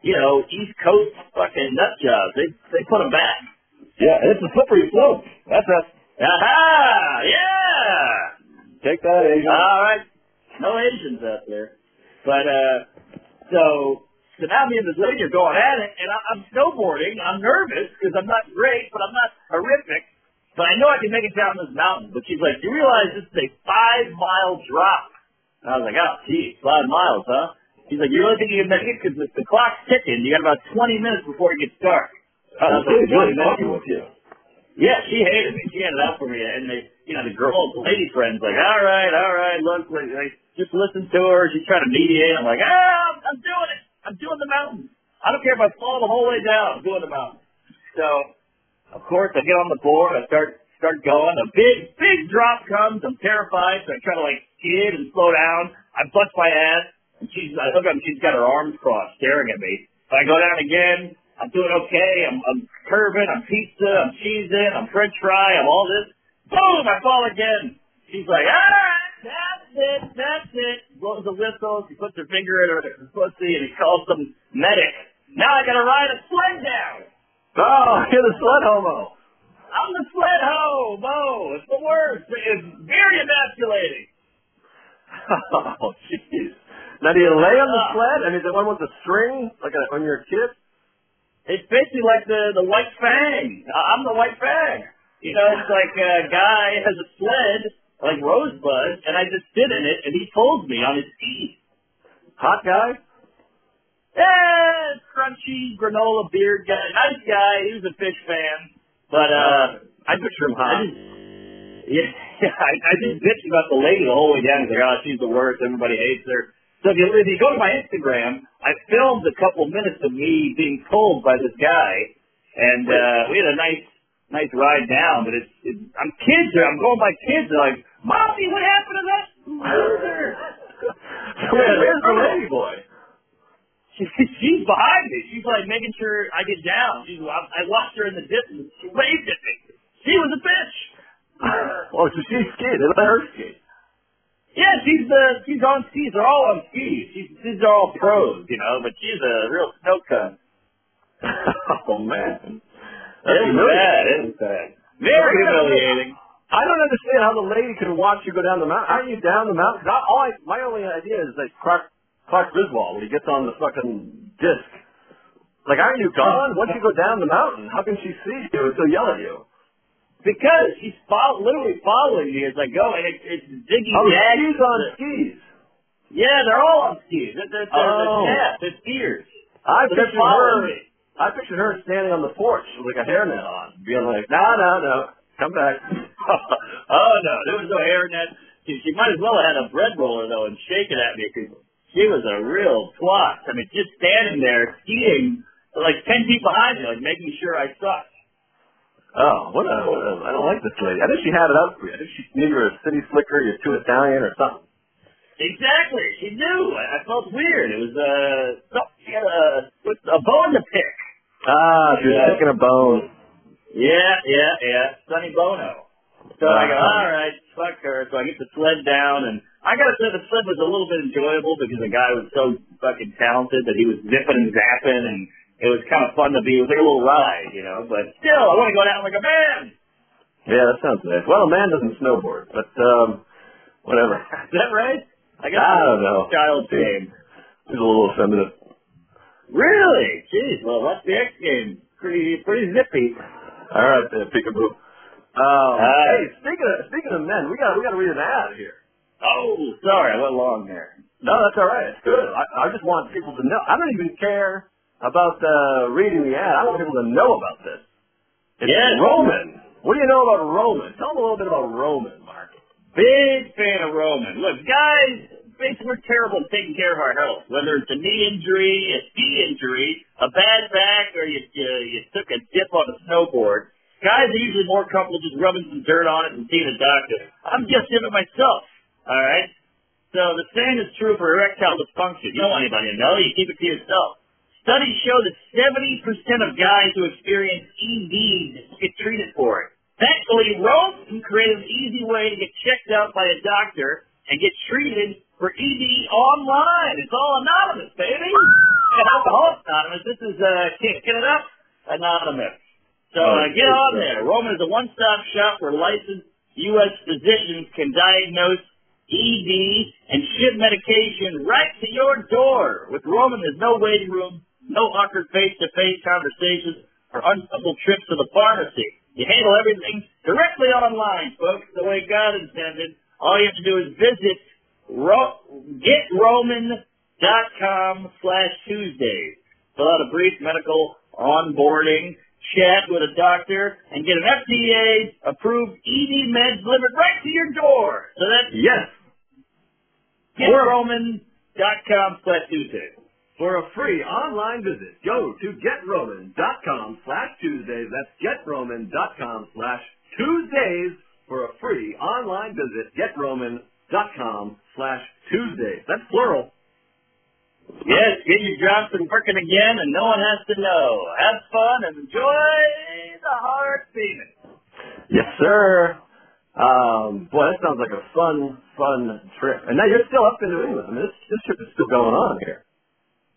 you know, East Coast fucking nut jobs. They they put them back. Yeah, and it's a slippery slope. That's a Aha! Yeah. take that, Asian. All right. No Asians out there. But uh, so so now me and this lady are going at it, and I, I'm snowboarding. I'm nervous because I'm not great, but I'm not horrific. but I know I can make it down this mountain. But she's like, do you realize this is a five mile drop? And I was like, oh, geez, five miles, huh? She's like, you really think you can make it? Because the, clock's ticking. You got about 20 minutes before it gets dark. I was like, really "Really, with you. Yeah, she hated me. She it out for me, and they, you know, the girl, the lady friends, like, all right, all right, look, like, like, just listen to her. She's trying to mediate. I'm like, ah, I'm, doing it. I'm doing the mountain. I don't care if I fall the whole way down. I'm doing the mountain. So, of course, I get on the board. I start start going. A big, big drop comes. I'm terrified, so I try to like skid and slow down. I bust my ass, and she's, I look up, she's got her arms crossed, staring at me. So I go down again. I'm doing okay. I'm, I'm curving. I'm pizza. I'm cheesing. I'm French fry. I'm all this. Boom! I fall again. She's like, ah, that's it. That's it. Blows the whistle. She puts her finger in her, pussy, and he calls some medic. Now I gotta ride a sled down. Oh, [laughs] you're the sled homo. I'm the sled homo. It's the worst. It's very emasculating. [laughs] Oh, jeez. Now, do you lay on the sled? And is it one with the string, like a, when you're a kid? It's basically like the the white fang. I'm the white fang. You know, it's like a guy has a sled like Rosebud, and I just sit in it, and he pulls me on his feet. Hot guy? Yeah, crunchy granola beard guy, nice guy. He was a Phish fan, but uh, I picture him I hot. just, yeah, yeah, [laughs] I, I just bitched about the lady the whole way down. He's like, oh, she's the worst. Everybody hates her. So if you, if you go to my Instagram, I filmed a couple minutes of me being pulled by this guy, and uh, we had a nice, nice ride down. But it's, it's I'm kids are, I'm going by kids. They're like, Mommy, what happened to that loser? Where- Where's the lady boy? She, she's behind me. She's like making sure I get down. She's, I, I watched her in the distance. She waved at me. She was a bitch. [laughs] Oh, so she's. They let her ski. Yeah, she's the she's on skis. They're all on skis. She's these are all pros, you know. But she's a real snow cunt. [laughs] oh, man. That's was humiliating. bad. It was bad. Very humiliating. I don't understand how the lady can watch you go down the mountain. How are you down the mountain? I, all I, my only idea is like Clark, Clark Griswold when he gets on the fucking disc. Like, aren't you gone? Once you go down the mountain, how can she see you and still yell at you? Because she's follow, literally following me as I go, and it, it's Ziggy Oh, Jack. she's on skis. Yeah, they're all on skis. They're, they're, they're, Oh. they're. They're skiers. I So following her. me. I pictured her standing on the porch with like a hairnet on, being like, "No, no, no, come back." [laughs] oh no, there was no hairnet. She, she might as well have had a bread roller though and shake it at me because she was a real twat. I mean, just standing there skiing like ten feet behind me, like making sure I sucked. oh, what a, what a! I don't like this lady. I think she had it up for you. I think she knew you were a city slicker, you're too Italian or something. Exactly, she knew. I, I felt weird. It was uh, she had a a bone to pick. Ah, she was Yeah. picking a bone. Yeah, yeah, yeah. Sonny Bono. So I go, Uh-huh. all right, fuck her. So I get the sled down, and I gotta say the sled was a little bit enjoyable because the guy was so fucking talented that he was zipping and zapping, and it was kind of fun to be. It was like a little ride, you know. But still, I want to go down like a man. Yeah, that sounds nice. Well, a man doesn't snowboard, but um, whatever. [laughs] Is that right? I guess I don't know. Child's game. He's a little effeminate. Really? Jeez. Well, what's the X game? Pretty, pretty zippy. All right, there, peekaboo. Um, Uh, hey, speaking of speaking of men, we got we got to read an ad here. Oh, sorry, I went long there. No, that's all right. It's good. I, I just want people to know. I don't even care about uh, reading the ad. I want people to know about this. It's Yes. Roman. What do you know about Roman? Tell them a little bit about Roman, Mark. Big fan of Roman. Look, guys, basically we're terrible at taking care of our health. Whether it's a knee injury, a ski injury, a bad back, or you you, you took a dip on a snowboard, guys are usually more comfortable just rubbing some dirt on it and seeing a doctor. I'm just in it myself. All right. So the same is true for erectile dysfunction. You don't want anybody to know. You keep it to yourself. Studies show that 70% of guys who experience ED get treated for it. Thankfully, Roman created an easy way to get checked out by a doctor and get treated for ED online. It's all anonymous, baby. And Alcoholics Anonymous. This is uh, kicking it up anonymous. So uh, get on there. Roman is a one-stop shop where licensed U.S. physicians can diagnose ED and ship medication right to your door. With Roman, there's no waiting room, no awkward face-to-face conversations, or uncomfortable trips to the pharmacy. You handle everything directly online, folks, the way God intended. All you have to do is visit ro- getroman.com slash Tuesdays. Fill out a brief medical onboarding, chat with a doctor, and get an FDA approved ED meds delivered right to your door. So that's Yes. getroman.com slash Tuesdays. For a free online visit, go to getroman.com slash Tuesdays. That's getroman.com slash Tuesdays for a free online visit. Getroman.com slash Tuesday. That's plural. Yes, get your Johnson working again, and no one has to know. Have fun and enjoy the hard feeling. Yes, sir. Um, boy, that sounds like a fun, fun trip. And now you're still up in New England. I mean, this, this trip is still going on here.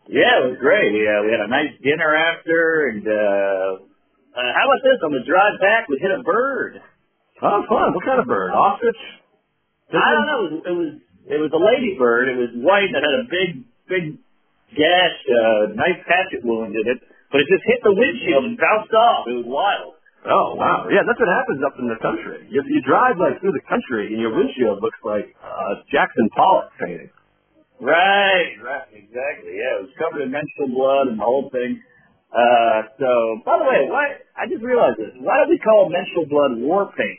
Yeah, it was great. Yeah, we had a nice dinner after, and uh, uh how about this? On the drive back, we hit a bird. Oh, fun. What kind of bird? Ostrich? I don't know. It was it was, it was a ladybird. It was white and had a big big gash, uh, nice hatchet wound in it, but it just hit the windshield and bounced off. It was wild. Oh, wow. Yeah, that's what happens up in the country. You, you drive, like, through the country, and your windshield looks like uh, Jackson Pollock painting. Right, right, exactly. Yeah, it was covered in menstrual blood and the whole thing. Uh, so, by the way, why, I just realized this. Why do we call menstrual blood war paint?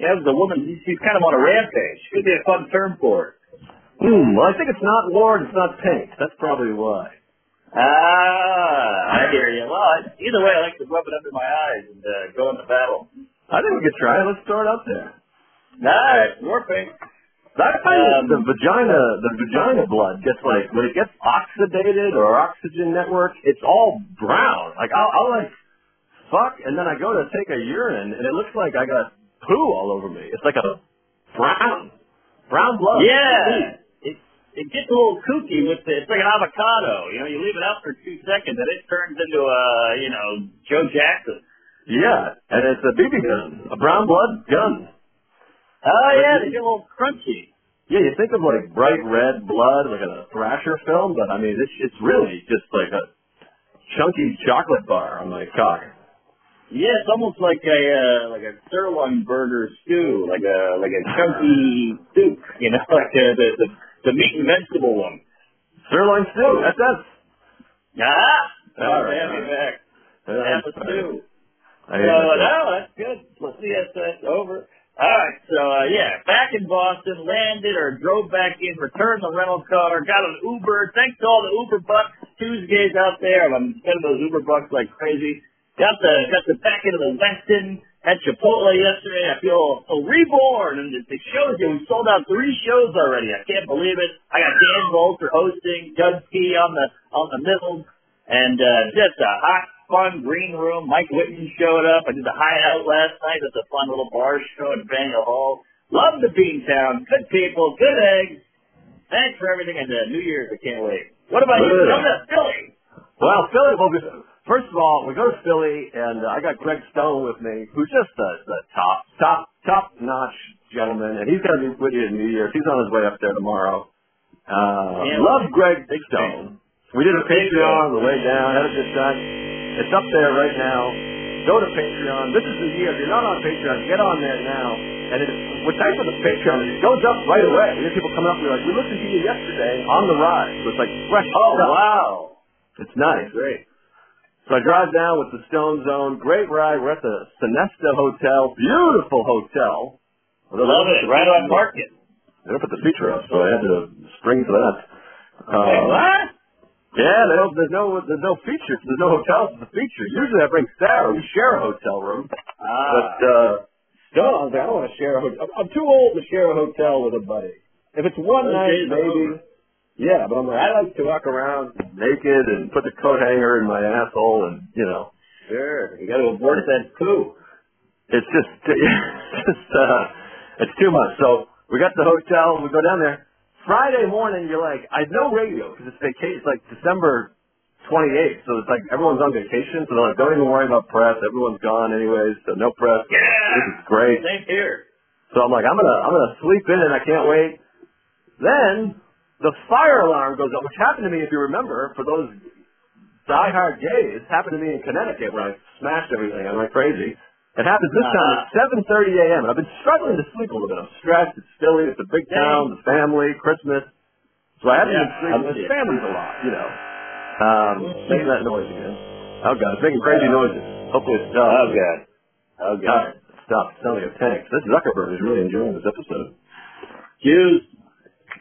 Yeah, a woman, she's kind of on a rampage. Could be a fun term for it. Hmm, well, I think it's not Lord, it's not paint. That's probably why. Ah, I hear you. Well, I- either way, I like to rub it under my eyes and uh, go into battle. I think we could try it. Let's throw it out there. Nice, war paint. I find Um, that the vagina, the vagina blood gets like, when it gets oxidated or oxygen network, it's all brown. Like, I'll, I'll like, fuck, and then I go to take a urine, and it looks like I got poo all over me. It's like a brown, brown blood. Yeah. It, it gets a little kooky with the, it's like an avocado. You know, you leave it out for two seconds and it turns into a, you know, Joe Jackson. Yeah, and it's a BB gun, a brown blood gun. Oh yeah, they get a little crunchy. Yeah, you think of like bright red blood, like in a Thrasher film, but I mean, it's it's really just like a chunky chocolate bar on my cock. Yeah, it's almost like a uh, like a sirloin burger stew, like a like a chunky soup, you know, [laughs] like uh, the, the the meat and vegetable one. Sirloin stew. That's that's. Ah, All right. damn me back. Half a stew. So that. no, that's good. Let's see, that's, that's over. All right, so uh, yeah, back in Boston, landed or drove back in, returned the rental car, got an Uber. Thanks to all the Uber bucks Tuesdays out there. I'm spending those Uber bucks like crazy. Got the got the back into the Westin. Had Chipotle yesterday. I feel so reborn, and it it shows you we sold out three shows already. I can't believe it. I got Dan Volter hosting, Doug P on the on the middle, and uh, just a hot, fun green room. Mike Whitman showed up. I did the hideout last night. It's a fun little bar show at Bangor Hall. Love the Beantown. Good people, good eggs. Thanks for everything, and uh, New Year's. I can't wait. What about you? Come to Philly. Well, Philly. Well, we- first of all, we go to Philly, and uh, I got Greg Stone with me, who's just the, the top, top, top notch gentleman, and he's going to be with you in New Year's. He's on his way up there tomorrow. Uh, Yeah, love Greg big Stone. We did a Patreon on the way down, had a good time. It's up there right now. Go to Patreon. This is the year. If you're not on Patreon, get on there now. And it's, what's nice with the Patreon is it goes up right away. We have people coming up and be like, we listened to you yesterday on the ride. So it's like fresh Oh stuff. wow, It's nice. great. So I drive down with the Stone Zone. Great ride. We're at the Sonesta Hotel. Beautiful hotel. Love it. Right on market. They don't put the feature up, so I had to spring for that. Uh, Wait, what? Yeah, they don't, there's no there's no features. There's no hotels with the feature. Usually I bring Sarah. We share a hotel room. Ah. But uh Stone, I was like, I don't want to share a hotel. I'm, I'm too old to share a hotel with a buddy. If it's one Those night, maybe. over. Yeah, but I'm like, I like to walk around naked and put the coat hanger in my asshole, and you know, Sure. You got to avoid that poo. it's just [laughs] it's just uh it's too much. So we got the hotel, we go down there. Friday morning, you're like, I have no radio because it's vacation. It's like December 28th, so it's like everyone's on vacation. So they're like, don't even worry about press. Everyone's gone anyways, so no press. Yeah. This is great. Same here. So I'm like, I'm gonna I'm gonna sleep in and I can't wait. Then the fire alarm goes off, which happened to me if you remember, for those diehard gays, happened to me in Connecticut where I smashed everything. I went crazy. It happens this time Uh-huh. at 7:30 a.m. and I've been struggling to sleep a little bit. I'm stressed. It's Philly. It's a big town. The family, Christmas. So I haven't Yeah, been sleeping. The family's a lot, you know. Um, making that noise again. Oh god, it's making crazy noises. Hopefully it stops. Oh god. Oh god. right, stop. It's like a tank. This Zuckerberg is really enjoying this episode. Hughes.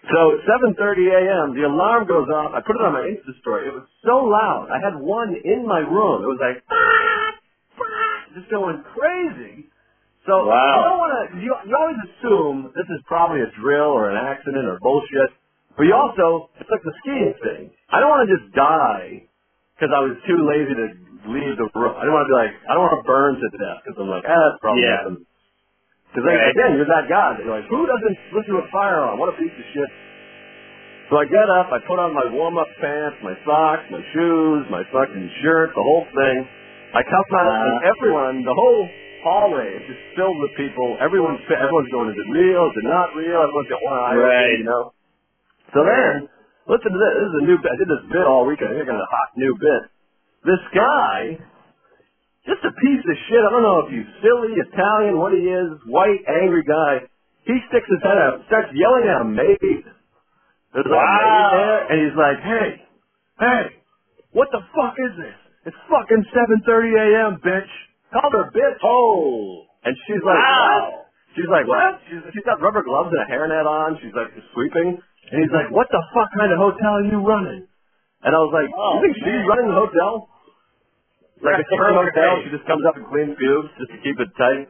So 7:30 a.m., the alarm goes off. I put it on my Insta story. It was so loud. I had one in my room. It was like [laughs] just going crazy. So Wow. I don't want to. You, you always assume this is probably a drill or an accident or bullshit. But you also, it's like the skiing thing. I don't want to just die because I was too lazy to leave the room. I don't want to be like, I don't want to burn to death because I'm like, ah, that's probably Yeah. happened. Because then, Right. again, you're that guy. that You're like, who doesn't listen to a fire alarm? What a piece of shit. So I get up, I put on my warm-up pants, my socks, my shoes, my fucking shirt, the whole thing. I come out, and Uh-huh. everyone, the whole hallway is just filled with people. Everyone's everyone's going, is it real? Is it not real? Everyone's got one eye Right. you know. So then, listen to this. This is a new bit. I did this bit all weekend. I think I got a hot new bit. This guy, just a piece of shit. I don't know if he's silly, Italian, what he is, white, angry guy. He sticks his head out, starts yelling at a maid. There's a maid there, and he's like, "Hey, hey, what the fuck is this? It's fucking 7:30 a.m., bitch." Called her bitch. Oh. And she's like, Wow. what? She's like, what? She's, she's got rubber gloves and a hairnet on. She's like sweeping. And he's like, what the fuck kind of hotel are you running? And I was like, Oh, you think she's running the hotel? Like a current hotel, she just comes up and cleans pubes just to keep it tight.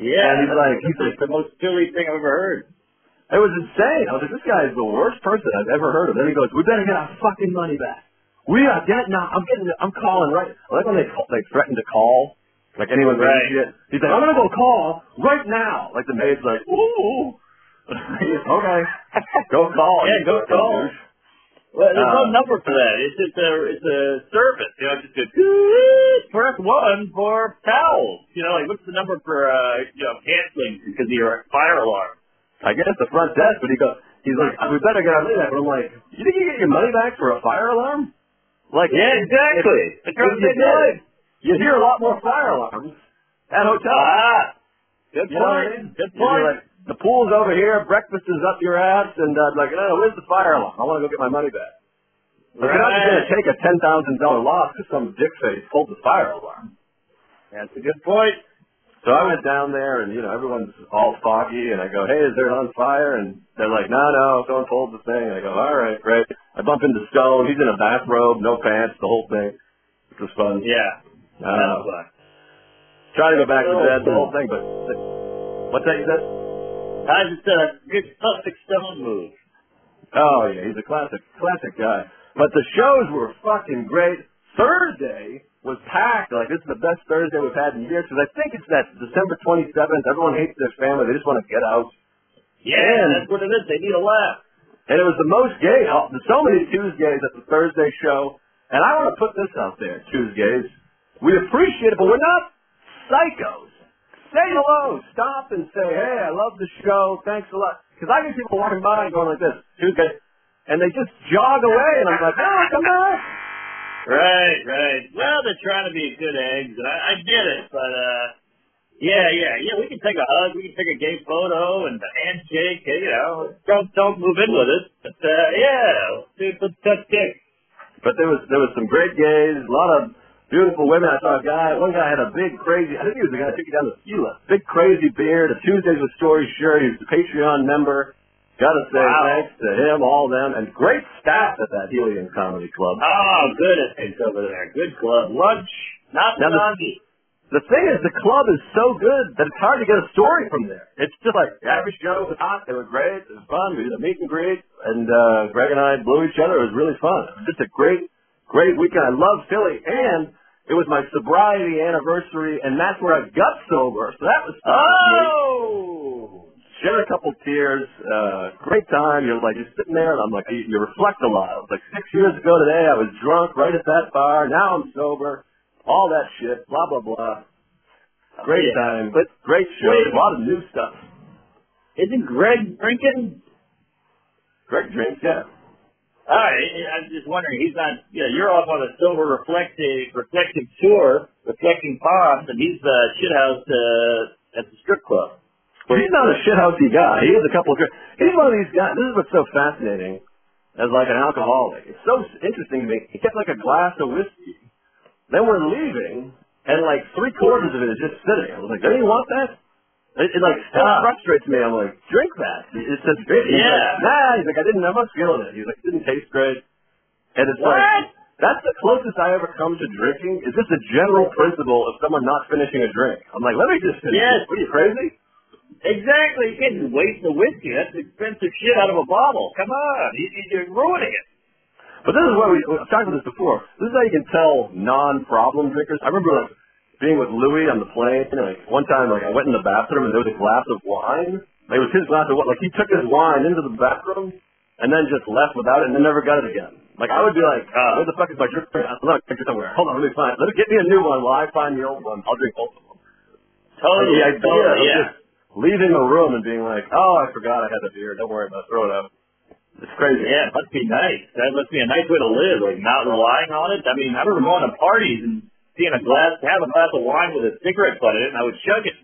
Yeah. And he's like, he's That's the most silly thing I've ever heard. It was insane. I was like, this guy is the worst person I've ever heard of. Then he goes, we better get our fucking money back. We are getting out. I'm getting. I'm calling right. I like when they call, they threaten to call, like anyone Right. shit. He's like, I'm gonna go call right now. Like the maid's like, ooh. [laughs] okay, go call. Yeah, You go fucking call. Well, there's Uh, no number for that. It's just a it's a service. You know, it's just a press one for towels. You know, like what's the number for uh you know canceling because of your fire alarm? I guess the front desk, but he goes, he's like, we better get our money back. But I'm like, you think you get your money back for a fire alarm? Like, Yeah, exactly. If, That's if you did, you hear a lot more fire alarms at hotels. Ah, good You know point. mean? Good point. The pool's over here, breakfast is up your ass, and uh, like, no, where's the fire alarm? I want to go get my money back. But you're not just going to take a ten thousand dollar loss because some dickface pulled the fire alarm. That's a good point. So I went down there, and you know, everyone's all foggy, and I go, hey, is there on fire? And they're like, no, no, someone pulled the thing. And I go, all right, great. I bump into Stone. He's in a bathrobe, no pants, the whole thing. It was fun. Yeah. Uh, fun. try to go back to Oh, bed, the whole thing, but what's that you said? I just uh good classic stone move. Oh yeah, he's a classic, classic guy. But the shows were fucking great. Thursday was packed. Like this is the best Thursday we've had in years because I think it's that December 27th. Everyone hates their family. They just want to get out. Yeah, that's what it is. They need a laugh. And it was the most gay. There's so many Tuesdays at the Thursday show. And I want to put this out there, Tuesdays. We appreciate it, but we're not psychos. Say hello. Stop and say, hey, I love the show. Thanks a lot. Because I get people walking by and going like this, and they just jog away, and I'm like, oh, come back. Right, right. Well, they're trying to be good eggs, and I, I get it, but uh, yeah, yeah, yeah. We can take a hug, we can take a gay photo, and a handshake. You know, don't don't move in with it. But uh, yeah, dude, let's touch dick. But there was there was some great gays, a lot of beautiful women. I saw a guy. One guy had a big crazy. I think he was the guy that took you down the ski. Big crazy beard. A Tuesdays with Story shirt. He was a Patreon member. Got to say Wow. thanks to him, all them, and great staff at that Helium Comedy Club. Oh, good it's over there. Good club. Lunch, not Now the- Nagi. The thing is, the club is so good that it's hard to get a story from there. It's just like the average show was hot. They were great. It was fun. We did a meet and greet, and uh, Greg and I blew each other. It was really fun. It was just a great, great weekend. I love Philly, and it was my sobriety anniversary, and that's where I got sober. So that was fun. Oh, Shed a couple tears. Uh, great time. You're like you're sitting there, and I'm like you, you reflect a lot. It was like six years ago today. I was drunk right at that bar. Now I'm sober. All that shit. Blah blah blah. Great Yeah. time. But great show. Wait. A lot of new stuff. isn't Greg drinking? Greg drinks, yeah. All right, I was just wondering, he's on, you know, you're off on a silver reflective, reflective tour, reflecting ponds, and he's the shithouse uh, at the strip club. He's not a shithousey guy. He has a couple of. He's one of these guys. This is what's so fascinating as like an alcoholic. It's so interesting to me. He kept like a glass of whiskey. Then we're leaving, and like three quarters of it is just sitting. I was like, don't you want that? It, it like still Ah. frustrates me. I'm like, drink that. It says great. He's Yeah. like, nah. He's like, I didn't. I'm not feeling it. He's like, it didn't taste great. And it's What? like, that's the closest I ever come to drinking. Is just a general principle of someone not finishing a drink. I'm like, let me just finish. Yes. it. What are you crazy? Exactly. You can't just waste the whiskey. That's expensive shit out of a bottle. Come on, you, you're ruining it. But this is what we, I've talked about this before. This is how you can tell non-problem drinkers. I remember like being with Louis on the plane. And, like one time, like I went in the bathroom and there was a glass of wine. Like it was his glass of wine. Like he took his wine into the bathroom and then just left without it and then never got it again. Like I would be like, uh, where the fuck is my drink? I'm not drink somewhere. Hold on, let me find. Let me get me a new one while I find the old one. I'll drink both of them. Totally. the idea totally, of yeah. just leaving a room and being like, oh, I forgot I had a beer. Don't worry about it. Throw it out. It's crazy. Yeah, it must be nice. That must be a nice way to live, like not relying on it. I mean, I remember going to parties and seeing a glass, have a glass of wine with a cigarette butt in it, and I would chug it.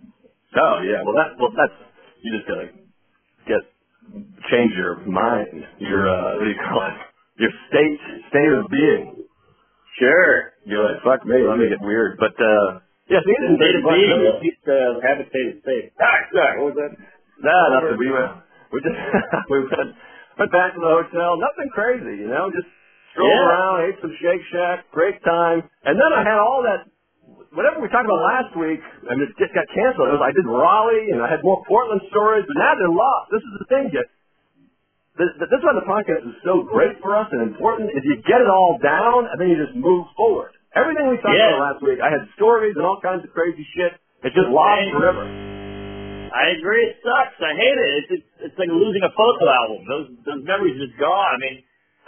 Oh yeah, well that well that's you just gotta get change your mind, your uh what do you call it? Your state state of being. Sure. You're like, fuck me, let me get weird. But uh yeah, so he didn't State of being, at least uh, have it stay safe. Sorry, sorry. What was that? Nah, nothing. We went we just [laughs] we went went back to the hotel, nothing crazy, you know, just strolled Yeah. around, ate some Shake Shack, great time. And then I had all that whatever we talked about last week, I mean, it just got canceled. It was, I did Raleigh, and I had more Portland stories, but now they're lost. This is the thing, Jeff. This, this is why the podcast is so great for us and important, is you get it all down, and then you just move forward. Everything we talked Yeah. about last week, I had stories and all kinds of crazy shit. It's just lost Hey. forever. I agree. It sucks. I hate it. It's, it's it's like losing a photo album. Those those memories are just gone. I mean,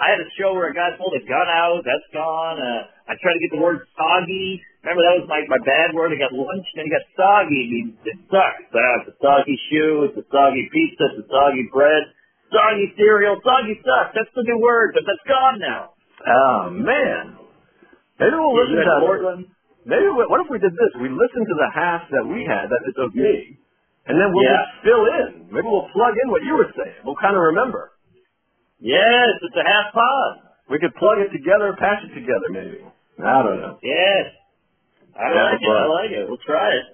I had a show where a guy pulled a gun out. That's gone. Uh, I tried to get the word soggy. Remember that was my my bad word. I got lunch, then I got soggy. I mean, it sucks. Uh, it's a soggy shoe. It's a soggy pizza. It's a soggy bread. Soggy cereal. Soggy sucks. That's the new word, but that's gone now. Oh, man. Maybe we'll listen to Portland? Maybe we, what if we did this? We listened to the half that we had, that is of me, and then we'll Yeah. just fill in. Maybe we'll plug in what you were saying. We'll kind of remember. Yes, it's a half pod. We could plug it together, patch it together, maybe. I don't know. Yes. I Yeah, like it. I like it. We'll try it.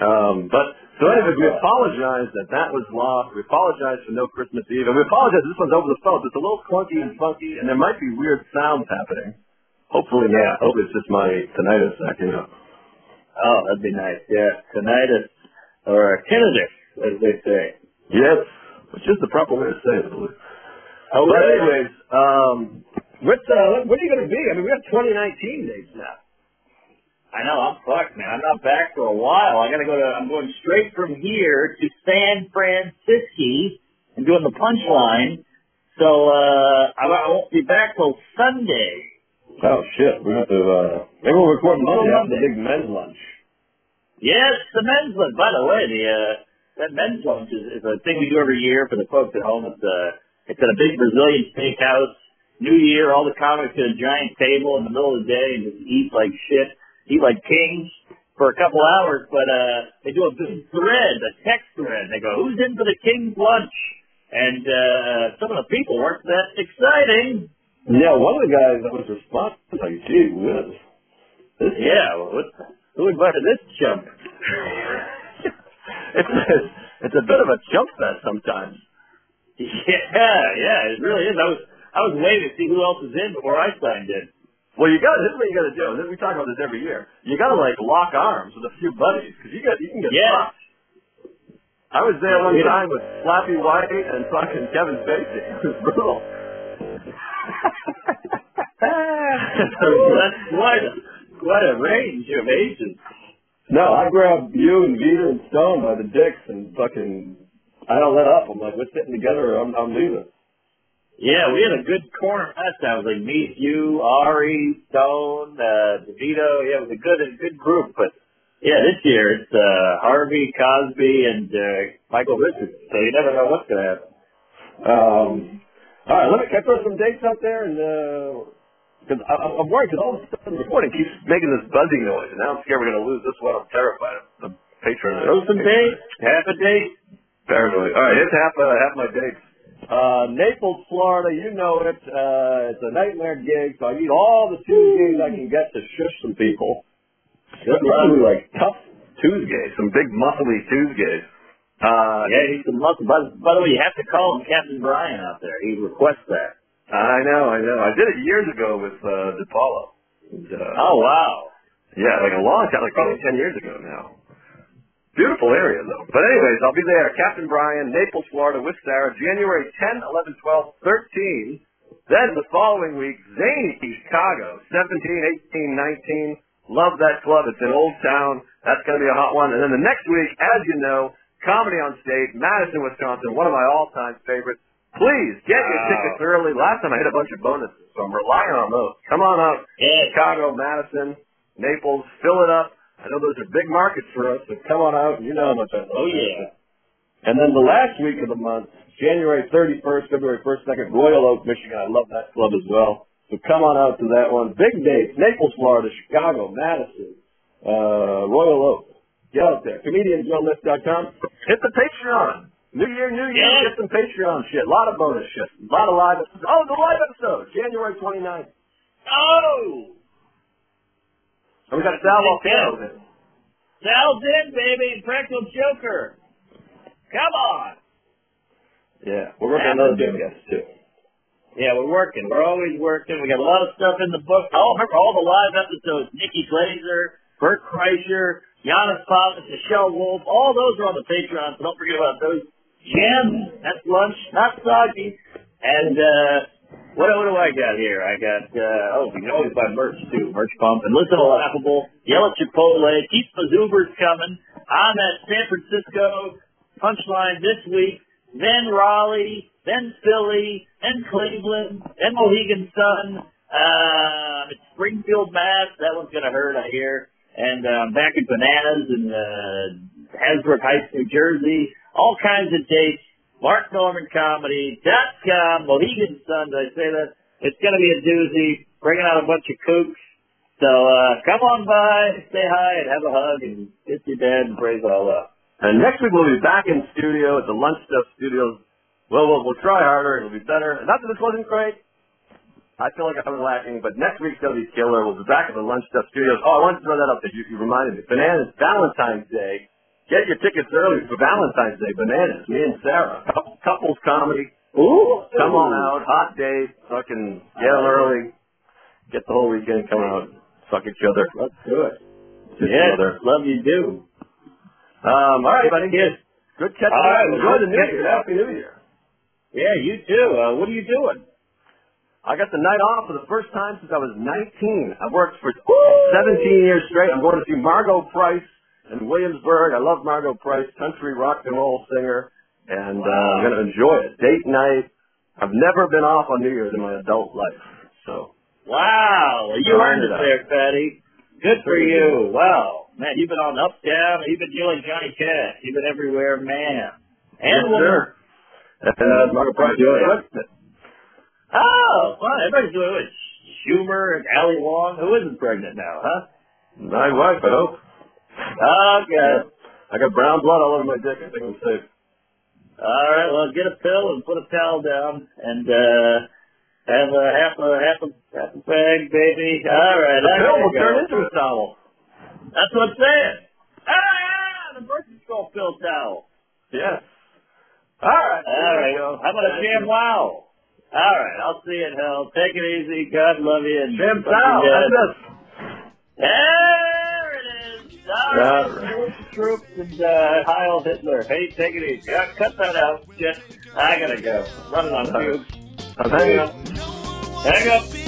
Um, but so anyways, we apologize that that was lost. We apologize for no Christmas Eve, and we apologize. This one's over the phone. so It's a little clunky and funky, and there might be weird sounds happening. Hopefully not. Hopefully it's just my tinnitus acting up. Oh, that'd be nice. Yeah, tinnitus or tinnitus, as they say. Yes, which is the proper way to say it. I believe. Oh, But anyways, um, what uh, what are you going to be? I mean, we have 2019 dates now. I know. I'm fucked, man. I'm not back for a while. I gotta go to. I'm going straight from here to San Francisco and doing the punchline. So uh I, I won't be back till Sunday. Oh shit, we have to. uh Maybe we'll record Monday after the big men's lunch. Yes, the men's lunch. By the way, the uh, that men's lunch is, is a thing we do every year for the folks at home. It's uh, at a big Brazilian steakhouse. New Year, all the comics at a giant table in the middle of the day and just eat like shit, eat like kings for a couple hours. But uh, they do a big thread, a text thread. They go, "Who's in for the king's lunch?" And uh, some of the people weren't that exciting. Yeah, one of the guys that was responsible was like, gee whiz. This Yeah, what, who invited this chump? [laughs] it's, it's it's a bit of a jump fest sometimes. Yeah, yeah, it really is. I was I was waiting to see who else was in before I signed in. Well, you got this is what you got to do. and We talk about this every year. You got to like lock arms with a few buddies because you got you can get Yeah. fucked. I was there one Yeah. time with Slappy White and fucking Kevin Spacey. [laughs] It was brutal. [laughs] That's quite a quite a range of ages. No, I grabbed you and Vita and Stone by the dicks and fucking. I don't let up. I'm like, we're sitting together. I'm, I'm leaving. Yeah, we had a good corner last time. It was like me, you, Ari, Stone, uh, DeVito. Yeah, it was a good a good group. But yeah, this year it's uh, Harvey, Cosby, and uh, Michael Richards. So you never know what's gonna happen. Um, All right, let me can I throw some dates out there and because I I'm worried because all of a sudden the recording keeps making this buzzing noise, and now I'm scared we're gonna lose this one. I'm terrified. I'm patron. Throw some dates. Half a date. Paranoid. All right, here's half uh, half my dates. Uh, Naples, Florida, you know it. Uh, it's a nightmare gig, so I need all the Tuesdays I can get to shush some people. They're probably like tough Tuesdays, some big muscly Tuesdays. Uh, Yeah, he's the muscle. By, by the way, you have to call him Captain Brian out there. He requests that. I know, I know. I did it years ago with uh, DePaulo. And, uh, Oh wow. Yeah, like a long time, like probably 10 years ago now. Beautiful area, though. But anyways, I'll be there. Captain Brian, Naples, Florida, with Sarah, January 10, 11, 12, 13. Then the following week, Zany, Chicago, 17, 18, 19. Love that club. It's in Old Town. That's going to be a hot one. And then the next week, as you know, Comedy on State, Madison, Wisconsin, one of my all-time favorites. Please get your Wow. tickets early. Last time I hit a bunch of bonuses, so I'm relying on those. Come on. Yeah. Chicago, Madison, Naples, fill it up. I know those are big markets for us, so come on out. And you know how much I love Oh yeah. And then the last week of the month, January 31st, February 1st, 2nd, Royal Oak, Michigan. I love that club as well. So come on out to that one. Big dates, Naples, Florida, Chicago, Madison, uh, Royal Oak. Get out there. ComedianJoeList.com. Hit the Patreon. New Year, New Year, Yeah. get some Patreon shit. A lot of bonus shit. A lot of live episodes. Oh, the live episode, January 29th. Oh. And we got Sal Vulcano in. Sal's in, baby. Practical Joker. Come on. Yeah, we're working on another big guest too. Yeah, we're working. We're always working. We got a lot of stuff in the book. Oh, remember all the live episodes. Nikki Glazer, Bert Kreischer, Yannis Pappas, Michelle Wolf. All those are on the Patreon, so don't forget about those. Jim, That's lunch. Not soggy. And, uh, what, what do I got here? I got, uh, oh, you can always buy merch too. Merch pump. And listen to Laughable. Yell at Chipotle. Keep the Zubers coming. I'm at San Francisco punchline this week. Then Raleigh. Then Philly. Then Cleveland. Then Mohegan Sun. Uh, it's Springfield, Mass. That one's gonna hurt, I hear. And, um, back at Bananas in, uh, Hasbrouck Heights, New Jersey. All kinds of dates. MarkNormandComedy.com, Mohegan Sun, I say that? It's going to be a doozy, bringing out a bunch of kooks. So, uh, come on by, say hi, and have a hug, and kiss your dad, and praise all up. And next week we'll be back in studio at the Lunch Stuff Studios. Well, we'll, we'll try harder. It'll be better. Not that this wasn't great. I feel like I was lacking, but next week's gonna be killer. We'll be back at the Lunch Stuff Studios. Oh, I wanted to throw that up there. You, you reminded me. Bananas Valentine's Day. Get your tickets early for Valentine's Day. Bananas. Me and Sarah. Couple, couples comedy. Ooh! Come on out. Hot day. Fucking get early. Get the whole weekend. Come out. Fuck each other. Let's do it. Kiss each other. love you do. Um, all right, buddy. Yes. Good catching All right, Enjoy the good New Year. Happy New Year. Yeah, you too. Uh, what are you doing? I got the night off for the first time since I was 19. I've worked for 17 years straight. I'm going to see Margo Price in Williamsburg. I love Margo Price, country rock and roll singer, and uh, I'm going to enjoy it. Date night. I've never been off on New Year's in my adult life. So, Wow, you Earned it there, Fatty. Good for you. Wow. Man, you've been on up, down. You've been dealing Johnny Cash. You've been everywhere, man. And yes, woman. And, uh, Margo Price. Enjoy it. Oh, fun. Everybody's doing it. Schumer and Ali Wong. Who isn't pregnant now, huh? My wife, I hope. Okay. I got brown blood all over my dick. I think I'm safe. All right. Well, get a pill and put a towel down and uh have a half a half a half a bag, baby. All right. The I pill will go. turn into a towel. That's what I'm saying. Ah, the birth control pill towel. Yes. All right. All right. How about a jam wow? All right. I'll see you in hell. Take it easy. God love you. And fucking Towel. dead. Is. All right. All right. Troops, and uh, Heil Hitler. Hey, take it easy. Yeah, cut that out. Shit. I gotta go. Running on fumes. I'm up. No one wants Hang up.